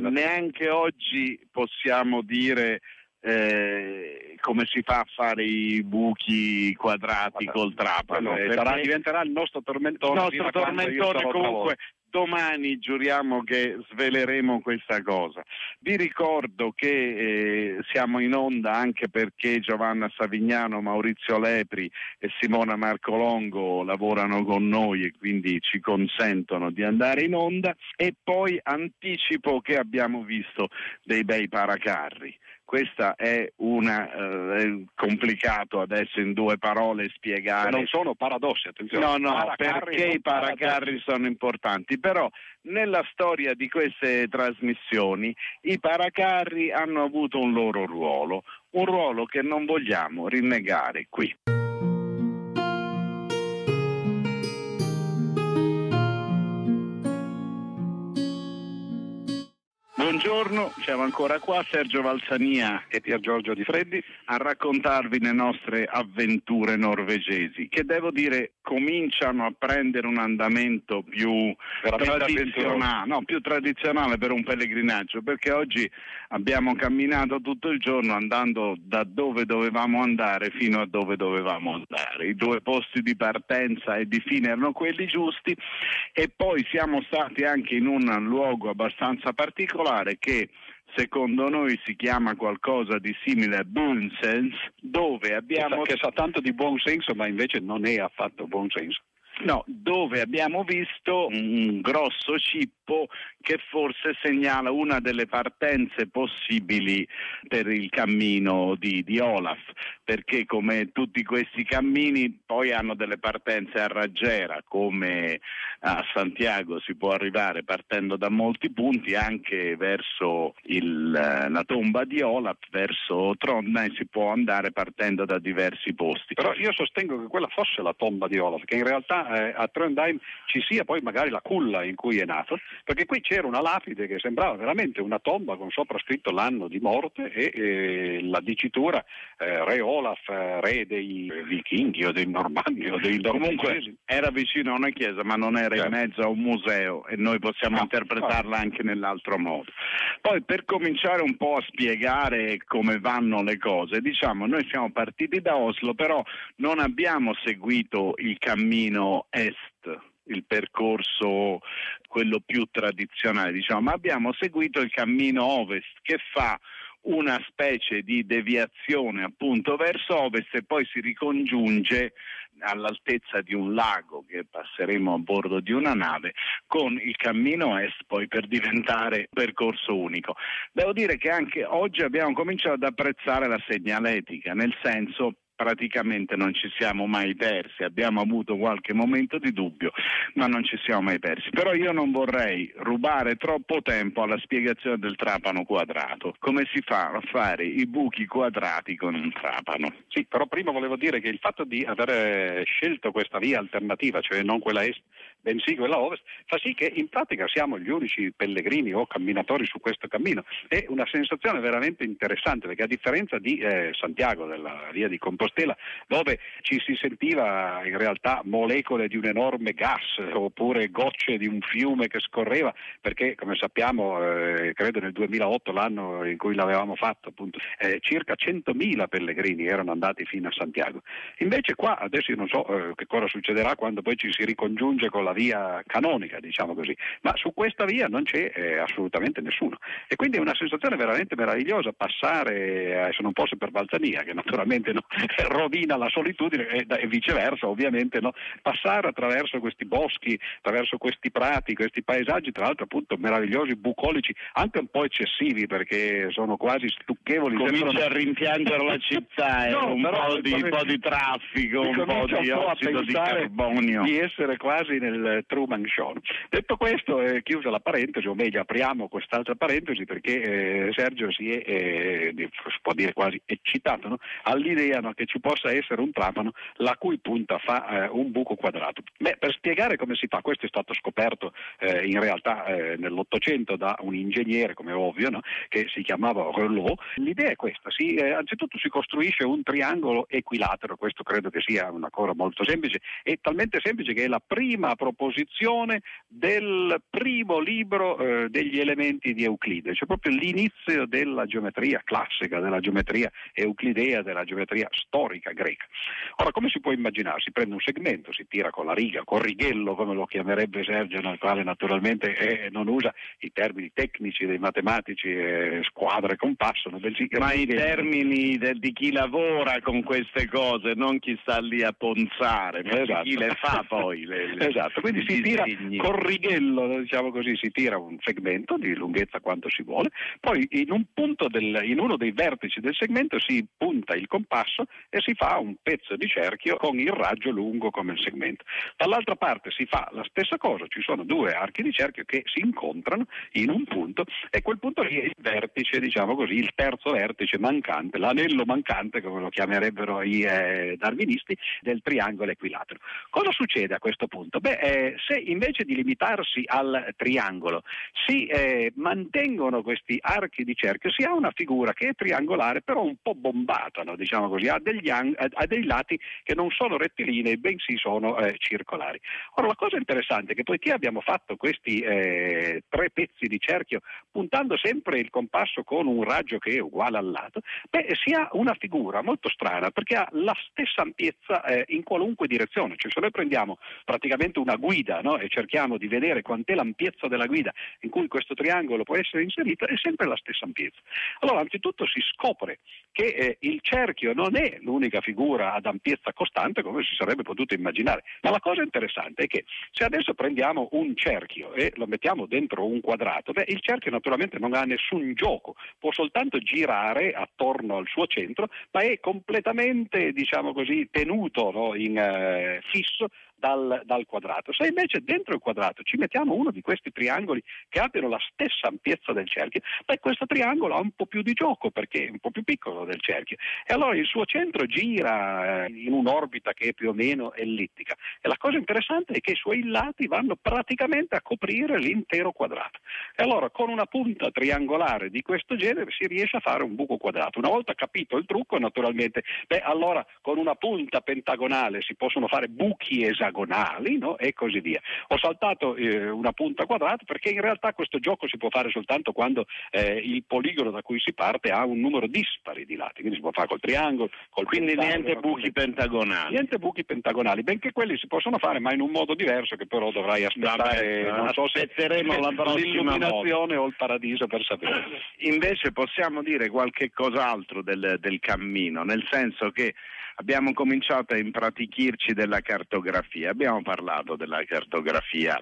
neanche oggi possiamo dire eh, come si fa a fare i buchi quadrati Guarda, col trapano. Allora, sarà, diventerà il nostro tormentone. Il nostro tormentone comunque domani giuriamo che sveleremo questa cosa. Vi ricordo che eh, siamo in onda anche perché Giovanna Savignano, Maurizio Lepri e Simona Marcolongo lavorano con noi e quindi ci consentono di andare in onda e poi anticipo che abbiamo visto dei bei paracarri. Questa è una eh, complicato adesso in due parole spiegare. non sono paradossi, attenzione. No, no, paracarri perché i paracarri sono importanti, però nella storia di queste trasmissioni i paracarri hanno avuto un loro ruolo, un ruolo che non vogliamo rinnegare qui. Buongiorno, siamo ancora qua, Sergio Valsania e Pier Giorgio Di Freddi, a raccontarvi le nostre avventure norvegesi, che devo dire cominciano a prendere un andamento più tradizionale, no, più tradizionale per un pellegrinaggio, perché oggi abbiamo camminato tutto il giorno andando da dove dovevamo andare fino a dove dovevamo andare. I due posti di partenza e di fine erano quelli giusti e poi siamo stati anche in un luogo abbastanza particolare che secondo noi si chiama qualcosa di simile a Bunsens, dove abbiamo... Che sa tanto di buon senso, ma invece non è affatto buon senso. No, dove abbiamo visto un grosso cippo che forse segnala una delle partenze possibili per il cammino di, di, Olaf, perché come tutti questi cammini poi hanno delle partenze a raggiera, come a Santiago si può arrivare partendo da molti punti anche verso il, la tomba di Olaf, verso Trondheim si può andare partendo da diversi posti. Però io sostengo che quella fosse la tomba di Olaf, che in realtà eh, a Trondheim ci sia poi magari la culla in cui è nato, perché qui c'era una lapide che sembrava veramente una tomba con sopra scritto l'anno di morte e eh, la dicitura eh, Re Olaf, eh, re dei vichinghi o dei normanni o dei Comunque era vicino a una chiesa ma non era certo. in mezzo a un museo e noi possiamo no, interpretarla anche nell'altro modo. Poi per cominciare un po' a spiegare come vanno le cose, diciamo noi siamo partiti da Oslo però non abbiamo seguito il cammino est il percorso quello più tradizionale, diciamo, ma abbiamo seguito il cammino ovest che fa una specie di deviazione appunto verso ovest e poi si ricongiunge all'altezza di un lago che passeremo a bordo di una nave con il cammino est poi per diventare percorso unico. Devo dire che anche oggi abbiamo cominciato ad apprezzare la segnaletica, nel senso praticamente non ci siamo mai persi, abbiamo avuto qualche momento di dubbio, ma non ci siamo mai persi. Però io non vorrei rubare troppo tempo alla spiegazione del trapano quadrato. Come si fa a fare i buchi quadrati con un trapano? Sì, però prima volevo dire che il fatto di aver scelto questa via alternativa, cioè non quella est, bensì quella ovest, fa sì che in pratica siamo gli unici pellegrini o camminatori su questo cammino. È una sensazione veramente interessante perché a differenza di eh, Santiago, della via di Compostela, dove ci si sentiva in realtà molecole di un enorme gas oppure gocce di un fiume che scorreva, perché come sappiamo, eh, credo nel 2008, l'anno in cui l'avevamo fatto, appunto, eh, circa 100.000 pellegrini erano andati fino a Santiago. Invece qua adesso io non so eh, che cosa succederà quando poi ci si ricongiunge con la via canonica, diciamo così, ma su questa via non c'è eh, assolutamente nessuno. E quindi è una sensazione veramente meravigliosa passare, adesso non posso per Balzania, che naturalmente no, *laughs* rovina la solitudine e, e viceversa, ovviamente, no, passare attraverso questi boschi, attraverso questi prati, questi paesaggi, tra l'altro appunto meravigliosi, bucolici, anche un po' eccessivi perché sono quasi stucchevoli. Comincia sembrano... a rimpiangere la *laughs* città, No, un, però, po di, un po' di traffico, un po' di un po' ossido di carbonio. di essere quasi nel Truman Show. Detto questo, eh, chiusa la parentesi, o meglio apriamo quest'altra parentesi perché eh, Sergio si è, eh, si può dire quasi eccitato no? all'idea no, che ci possa essere un trapano la cui punta fa eh, un buco quadrato. Beh, per spiegare come si fa, questo è stato scoperto eh, in realtà eh, nell'Ottocento da un ingegnere, come ovvio, no? che si chiamava Relot. L'idea è questa, si, anzitutto si costruisce un triangolo equilatero, questo credo che sia una cosa molto semplice, è talmente semplice che è la prima proposizione del primo libro eh, degli elementi di Euclide, cioè proprio l'inizio della geometria classica, della geometria euclidea, della geometria storica greca. Ora, come si può immaginare? Si prende un segmento, si tira con la riga, con righello, come lo chiamerebbe Sergio, nel quale naturalmente eh, non usa i termini tecnici dei matematici, eh, squadra e compasso, Ma i termini de, di chi lavora con queste cose, non chi sta lì a ponzare, ma Esatto. chi le fa *laughs* poi. Le, le- Esatto, quindi i si tira col righello, diciamo così, si tira un segmento di lunghezza quanto si vuole, poi in, un punto del- in uno dei vertici del segmento si punta il compasso e si fa un pezzo di cerchio con il raggio lungo come il segmento. Dall'altra parte si fa la stessa cosa, ci sono due archi di cerchio che si incontrano in un punto e quel punto lì è il vertice, diciamo così, il terzo vertice mancante, l'anello mancante, come lo chiamerebbero i eh, darwinisti, del triangolo equilatero. Cosa succede a questo punto? Beh, eh, se invece di limitarsi al triangolo si eh, mantengono questi archi di cerchio, si ha una figura che è triangolare, però un po' bombata, no? diciamo così, ha degli, ha dei lati che non sono rettilinei, bensì sono eh, circolari. Ora, la cosa interessante è che poiché abbiamo fatto questi eh, tre pezzi di cerchio puntando sempre il compasso con un raggio che è uguale al lato, beh, si ha una figura molto strana perché ha la stessa ampiezza eh, in qualunque direzione. Cioè, se noi prendiamo praticamente una guida no, e cerchiamo di vedere quant'è l'ampiezza della guida in cui questo triangolo può essere inserito, è sempre la stessa ampiezza. Allora, anzitutto si scopre che eh, il cerchio non è l'unica figura ad ampiezza costante come si sarebbe potuto immaginare, ma la cosa interessante è che se adesso prendiamo un cerchio e lo mettiamo dentro un quadrato, beh, il cerchio naturalmente non ha nessun gioco, può soltanto girare attorno al suo centro, ma è completamente, diciamo così, tenuto no, in eh, fisso dal, dal quadrato. Se invece dentro il quadrato ci mettiamo uno di questi triangoli che abbiano la stessa ampiezza del cerchio, beh, questo triangolo ha un po' più di gioco perché è un po' più piccolo del cerchio e allora il suo centro gira eh, in un'orbita che è più o meno ellittica e la cosa interessante è che i suoi lati vanno praticamente a coprire l'intero quadrato e allora con una punta triangolare di questo genere si riesce a fare un buco quadrato. Una volta capito il trucco naturalmente, beh allora con una punta pentagonale si possono fare buchi esagerati pentagonali no? e così via. Ho saltato eh, una punta quadrata perché in realtà questo gioco si può fare soltanto quando eh, il poligono da cui si parte ha un numero dispari di lati, quindi si può fare col triangolo, col quindi niente buchi pentagonali. Niente buchi pentagonali, benché quelli si possono fare ma in un modo diverso che però dovrai aspettare, Vabbè, non so se *laughs* l'illuminazione o il paradiso per sapere. Invece possiamo dire qualche cos'altro del, del cammino, nel senso che abbiamo cominciato a impratichirci della cartografia, abbiamo parlato della cartografia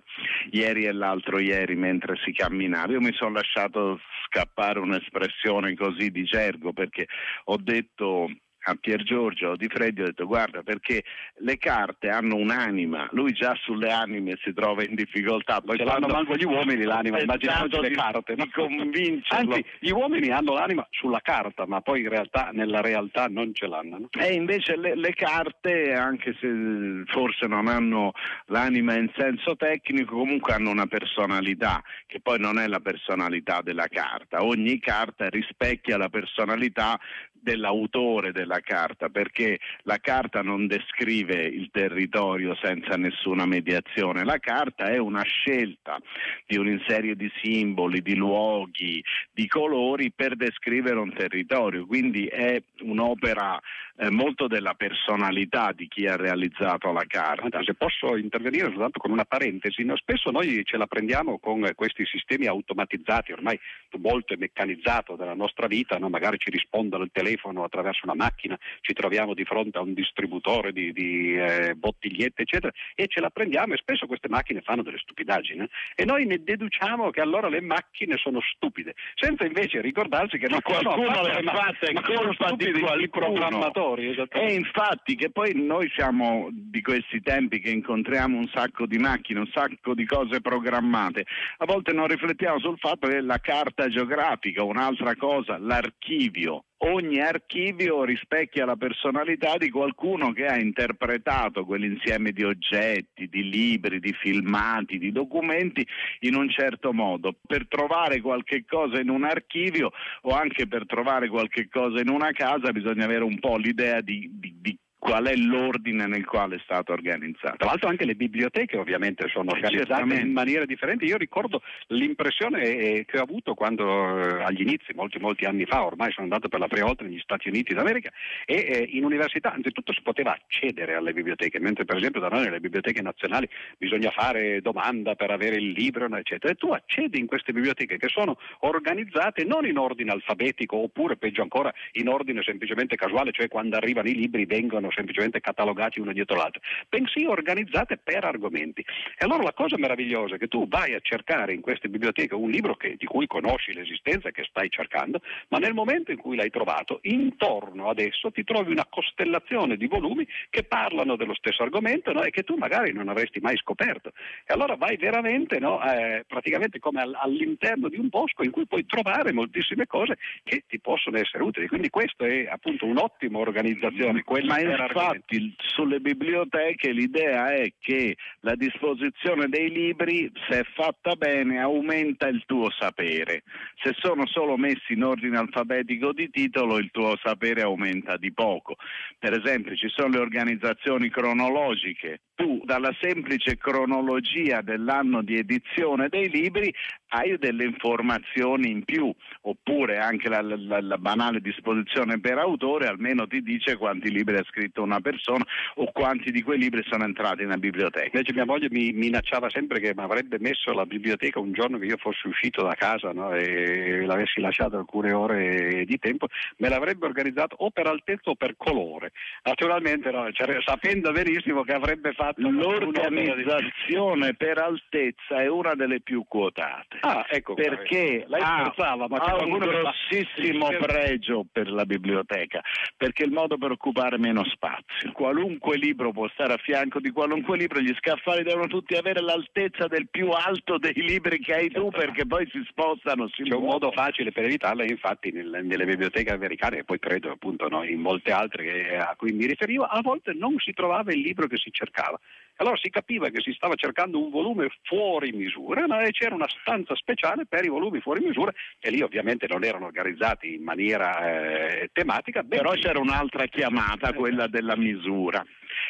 ieri e l'altro ieri mentre si camminava, io mi sono lasciato scappare un'espressione così di gergo perché ho detto a Pier Giorgio Di Freddi ho detto guarda perché le carte hanno un'anima, lui già sulle anime si trova in difficoltà. Poi ce l'hanno manco gli uomini l'anima, immaginiamoci le carte. Di *laughs* convincerlo. Anzi, gli uomini hanno l'anima sulla carta, ma poi in realtà nella realtà non ce l'hanno. No? E invece le, le, carte, anche se forse non hanno l'anima in senso tecnico, comunque hanno una personalità, che poi non è la personalità della carta. Ogni carta rispecchia la personalità dell'autore della carta, perché la carta non descrive il territorio senza nessuna mediazione, la carta è una scelta di una serie di simboli, di luoghi, di colori per descrivere un territorio, quindi è un'opera eh, molto della personalità di chi ha realizzato la carta. Se posso intervenire soltanto con una parentesi, no? spesso noi ce la prendiamo con questi sistemi automatizzati, ormai molto meccanizzato della nostra vita, no? magari ci rispondono al telefono attraverso una macchina, ci troviamo di fronte a un distributore di, di eh, bottigliette, eccetera, e ce la prendiamo e spesso queste macchine fanno delle stupidaggini eh? e noi ne deduciamo che allora le macchine sono stupide, senza invece ricordarsi che non qualcuno le ha fatte, è colpa di qualcuno. programmatori. E infatti che poi noi siamo di questi tempi che incontriamo un sacco di macchine, un sacco di cose programmate, a volte non riflettiamo sul fatto che la carta geografica, un'altra cosa, l'archivio, ogni archivio rispecchia la personalità di qualcuno che ha interpretato quell'insieme di oggetti, di libri, di filmati, di documenti in un certo modo. Per trovare qualche cosa in un archivio o anche per trovare qualche cosa in una casa bisogna avere un po' l'idea di, di, di qual è l'ordine nel quale è stato organizzato. Tra l'altro anche le biblioteche ovviamente sono organizzate in maniera differente. Io ricordo l'impressione eh, che ho avuto quando eh, agli inizi, molti molti anni fa, ormai sono andato per la prima volta negli Stati Uniti d'America e eh, in università anzitutto si poteva accedere alle biblioteche, mentre per esempio da noi nelle biblioteche nazionali bisogna fare domanda per avere il libro, eccetera. E tu accedi in queste biblioteche che sono organizzate non in ordine alfabetico oppure peggio ancora in ordine semplicemente casuale, cioè quando arrivano i libri vengono semplicemente catalogati uno dietro l'altro, bensì organizzate per argomenti. E allora la cosa meravigliosa è che tu vai a cercare in queste biblioteche un libro che, di cui conosci l'esistenza e che stai cercando, ma nel momento in cui l'hai trovato, intorno ad esso ti trovi una costellazione di volumi che parlano dello stesso argomento no? e che tu magari non avresti mai scoperto. E allora vai veramente no? eh, praticamente come all'interno di un bosco in cui puoi trovare moltissime cose che ti possono essere utili. Quindi questa è appunto un'ottima organizzazione. Quella era infatti sulle biblioteche l'idea è che la disposizione dei libri, se è fatta bene, aumenta il tuo sapere. Se sono solo messi in ordine alfabetico di titolo, il tuo sapere aumenta di poco. Per esempio, ci sono le organizzazioni cronologiche. Tu, dalla semplice cronologia dell'anno di edizione dei libri, hai delle informazioni in più, oppure anche la, la, la banale disposizione per autore almeno ti dice quanti libri ha scritto una persona o quanti di quei libri sono entrati nella biblioteca. Invece mia moglie mi minacciava sempre che mi avrebbe messo la biblioteca un giorno che io fossi uscito da casa no, e l'avessi lasciato alcune ore di tempo, me l'avrebbe organizzato o per altezza o per colore. Naturalmente no, cioè, sapendo benissimo che avrebbe fatto l'organizzazione per altezza è una delle più quotate. Ah, ecco, perché lei ha, scherzava, ma ha un grossissimo pregio per la biblioteca, perché è il modo per occupare meno spazio. Qualunque libro può stare a fianco di qualunque libro, gli scaffali devono tutti avere l'altezza del più alto dei libri che hai tu perché poi si spostano. Si C'è un modo facile per evitarla, infatti nel, nelle biblioteche americane e poi credo appunto no, in molte altre a cui mi riferivo, a volte non si trovava il libro che si cercava Allora si capiva che si stava cercando un volume fuori misura e c'era una stanza speciale per i volumi fuori misura e lì ovviamente non erano organizzati in maniera eh, tematica. Però c'era un'altra chiamata, quella della misura.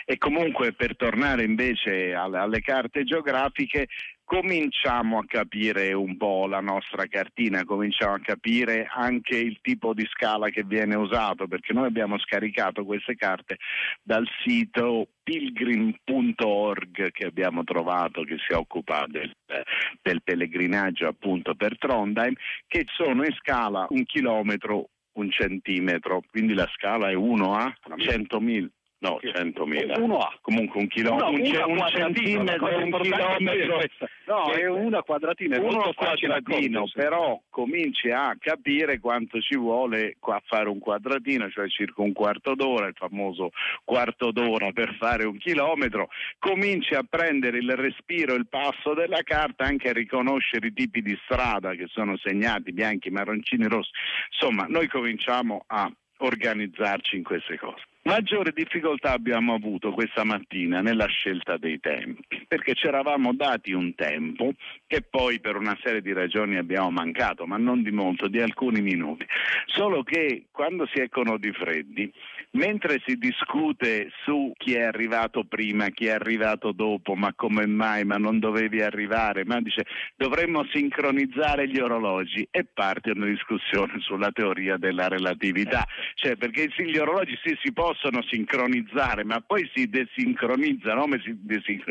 E comunque per tornare invece alle carte geografiche, cominciamo a capire un po' la nostra cartina, cominciamo a capire anche il tipo di scala che viene usato, perché noi abbiamo scaricato queste carte dal sito pilgrim.org che abbiamo trovato che si occupa del, del pellegrinaggio appunto per Trondheim, che sono in scala un chilometro un centimetro, quindi la scala è 1 a 100.000. No, 100.000. Uno A. Comunque un, chilo, no, un, un centimetro, un chilometro. No, è una quadratina, è uno quadratino, però cominci a capire quanto ci vuole a fare un quadratino, cioè circa un quarto d'ora, il famoso quarto d'ora per fare un chilometro, cominci a prendere il respiro, il passo della carta, anche a riconoscere i tipi di strada che sono segnati, bianchi, marroncini, rossi. Insomma, noi cominciamo a organizzarci in queste cose. Maggiore difficoltà abbiamo avuto questa mattina nella scelta dei tempi, perché ci eravamo dati un tempo che poi per una serie di ragioni abbiamo mancato, ma non di molto, di alcuni minuti. Solo che quando si è con nodi freddi, mentre si discute su chi è arrivato prima, chi è arrivato dopo, ma come mai, ma non dovevi arrivare, ma dice dovremmo sincronizzare gli orologi e parte una discussione sulla teoria della relatività, cioè perché gli orologi sì, si possono possono sincronizzare, ma poi si desincronizzano,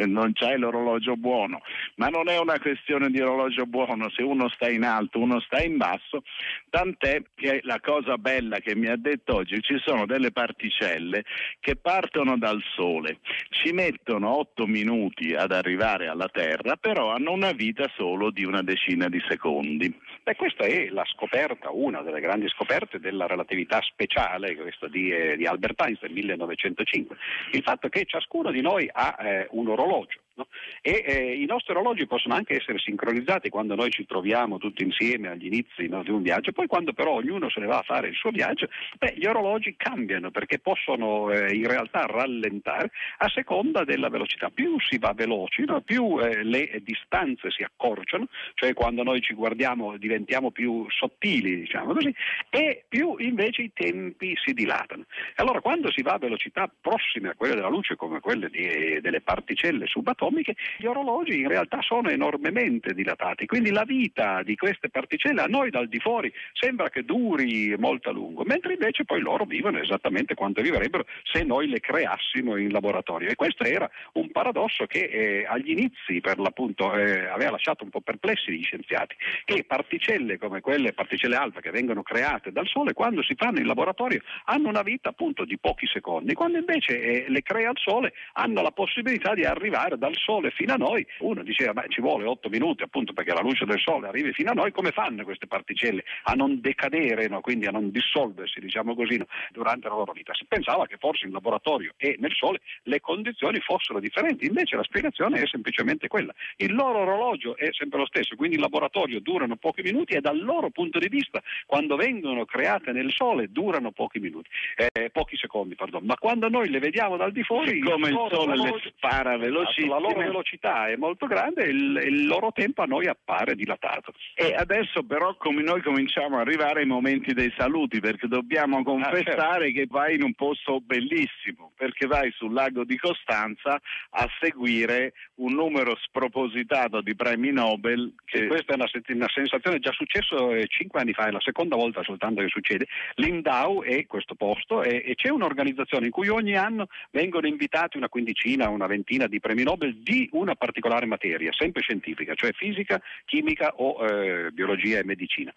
non c'è l'orologio buono, ma non è una questione di orologio buono, se uno sta in alto, uno sta in basso, tant'è che la cosa bella che mi ha detto oggi, ci sono delle particelle che partono dal Sole, ci mettono 8 minuti ad arrivare alla Terra, però hanno una vita solo di una decina di secondi. Beh, questa è la scoperta, una delle grandi scoperte della relatività speciale, questa di, eh, di Albert Einstein del 1905, il fatto che ciascuno di noi ha eh, un orologio No? E eh, i nostri orologi possono anche essere sincronizzati quando noi ci troviamo tutti insieme agli inizi no, di un viaggio, poi quando però ognuno se ne va a fare il suo viaggio, beh, gli orologi cambiano perché possono eh, in realtà rallentare a seconda della velocità. Più si va veloci, no, più eh, le distanze si accorciano, cioè quando noi ci guardiamo diventiamo più sottili, diciamo così, e più invece i tempi si dilatano. Allora quando si va a velocità prossime a quelle della luce, come quelle di, delle particelle subatomiche, atomiche, gli orologi in realtà sono enormemente dilatati, quindi la vita di queste particelle a noi dal di fuori sembra che duri molto a lungo, mentre invece poi loro vivono esattamente quanto vivrebbero se noi le creassimo in laboratorio. E questo era un paradosso che eh, agli inizi per l'appunto eh, aveva lasciato un po' perplessi gli scienziati, che particelle come quelle particelle alfa che vengono create dal Sole quando si fanno in laboratorio hanno una vita appunto di pochi secondi, quando invece eh, le crea il Sole hanno la possibilità di arrivare dal sole fino a noi, uno diceva ma ci vuole otto minuti appunto perché la luce del sole arrivi fino a noi, come fanno queste particelle a non decadere, no? quindi a non dissolversi diciamo così, no? durante la loro vita? Si pensava che forse in laboratorio e nel sole le condizioni fossero differenti, invece la spiegazione è semplicemente quella. Il loro orologio è sempre lo stesso, quindi in laboratorio durano pochi minuti e dal loro punto di vista quando vengono create nel sole durano pochi minuti, eh, pochi secondi, pardon. ma quando noi le vediamo dal di fuori... Come il, il sole orologio... le spara velocissimo loro velocità è molto grande e il, il, loro tempo a noi appare dilatato. E adesso però come noi cominciamo ad arrivare ai momenti dei saluti perché dobbiamo confessare ah, certo. che vai in un posto bellissimo perché vai sul lago di Costanza a seguire un numero spropositato di premi Nobel. Che... questa è una, una, sensazione già successo eh, cinque anni fa, è la seconda volta soltanto che succede. L'Indau è questo posto e, e c'è un'organizzazione in cui ogni anno vengono invitati una quindicina, una ventina di premi Nobel di una particolare materia, sempre scientifica, cioè fisica, chimica o eh, biologia e medicina.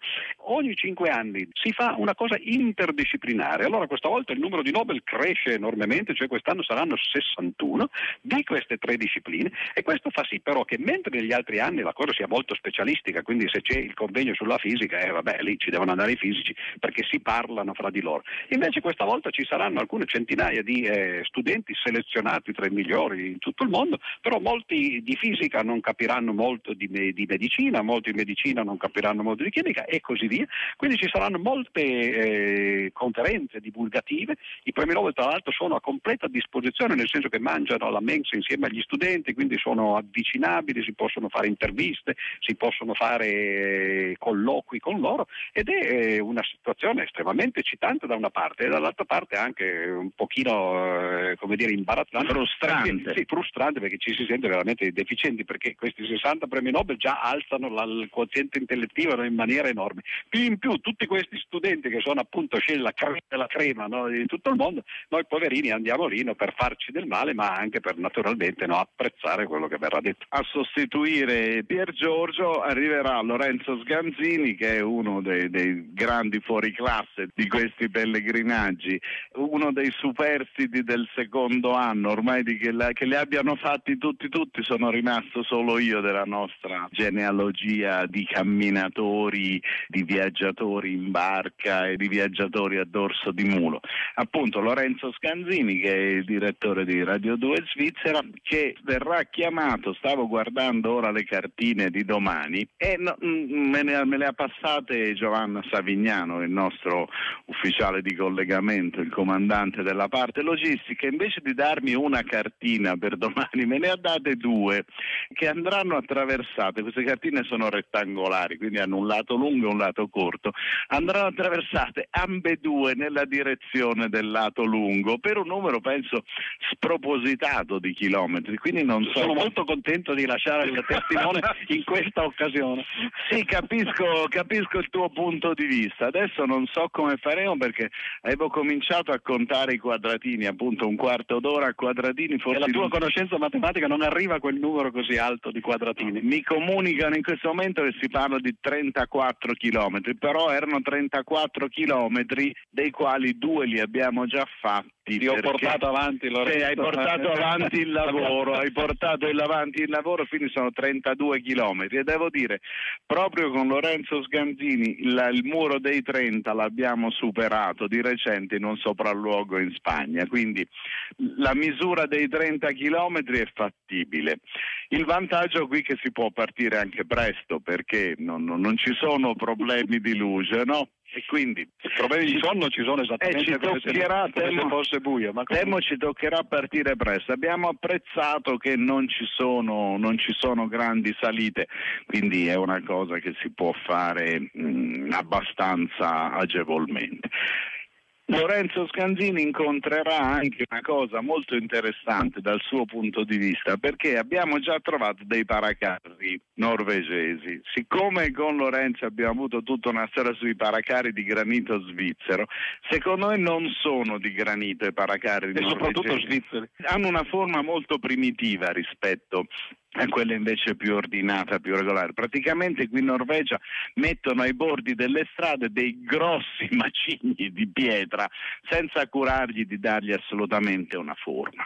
Ogni cinque anni si fa una cosa interdisciplinare, allora questa volta il numero di Nobel cresce enormemente, cioè quest'anno saranno 61 di queste tre discipline e questo fa sì però che mentre negli altri anni la cosa sia molto specialistica, quindi se c'è il convegno sulla fisica, eh, vabbè lì ci devono andare i fisici perché si parlano fra di loro. Invece questa volta ci saranno alcune centinaia di eh, studenti selezionati tra i migliori in tutto il mondo però molti di fisica non capiranno molto di, di medicina, molti di medicina non capiranno molto di chimica e così via. Quindi ci saranno molte eh, conferenze divulgative. I premi Nobel tra l'altro sono a completa disposizione, nel senso che mangiano alla mensa insieme agli studenti, quindi sono avvicinabili, si possono fare interviste, si possono fare eh, colloqui con loro ed è eh, una situazione estremamente eccitante da una parte e dall'altra parte anche un pochino eh, come dire imbarazzante. Frustrante. Perché, sì, frustrante perché ci si sente veramente deficienti perché questi 60 premi Nobel già alzano la, il quoziente intellettivo in maniera enorme. Più in più tutti questi studenti che sono appunto la crema della crema no, di tutto il mondo, noi poverini andiamo lì no, per farci del male ma anche per naturalmente no, apprezzare quello che verrà detto. A sostituire Pier Giorgio arriverà Lorenzo Sganzini che è uno dei, dei grandi fuoriclasse di questi pellegrinaggi, uno dei superstiti del secondo anno, ormai che, la, che li abbiano fatti tutti tutti sono rimasto solo io della nostra genealogia di camminatori, di viaggiatori in barca e di viaggiatori a dorso di mulo. Appunto Lorenzo Scanzini che è il direttore di Radio 2 Svizzera che verrà chiamato, stavo guardando ora le cartine di domani e no, mm, me, ne, me le ha passate Giovanna Savignano, il nostro ufficiale di collegamento, il comandante della parte logistica, invece di darmi una cartina per domani me ne ha date due che andranno attraversate, queste cartine sono rettangolari, quindi hanno un lato lungo e un lato corto, andranno attraversate ambedue nella direzione del lato lungo per un numero penso spropositato di chilometri, quindi non so... Sono molto contento di lasciare il testimone *laughs* in questa occasione. Sì, capisco, capisco il tuo punto di vista, adesso non so come faremo perché avevo cominciato a contare i quadratini, appunto un quarto d'ora a quadratini, forse... E la tua conoscenza matematica non arriva a quel numero così alto di quadratini. Mi comunicano in questo momento che si parla di 34 chilometri, però erano 34 chilometri dei quali due li abbiamo già fatti ti ho portato avanti Lorenzo. Sì, hai portato avanti il lavoro, hai portato il avanti il lavoro, quindi sono 32 chilometri e devo dire, proprio con Lorenzo Sganzini la, il muro dei 30 l'abbiamo superato di recente in un sopralluogo in Spagna, quindi la misura dei 30 chilometri è fattibile. Il vantaggio qui è che si può partire anche presto perché non, non ci sono problemi di luce, no? E quindi i problemi di sonno ci sono esattamente eh, ci come, toccherà, se, temo, se fosse buio. Ma temo ci toccherà partire presto. Abbiamo apprezzato che non ci, sono, non ci sono grandi salite, quindi è una cosa che si può fare mh, abbastanza agevolmente. Lorenzo Scanzini incontrerà anche una cosa molto interessante dal suo punto di vista perché abbiamo già trovato dei paracarri norvegesi. Siccome con Lorenzo abbiamo avuto tutta una storia sui paracarri di granito svizzero, secondo me non sono di granito i paracarri e soprattutto svizzeri. Hanno una forma molto primitiva rispetto quella invece più ordinata, più regolare. Praticamente qui in Norvegia mettono ai bordi delle strade dei grossi *laughs* macigni di pietra senza curargli di dargli assolutamente una forma.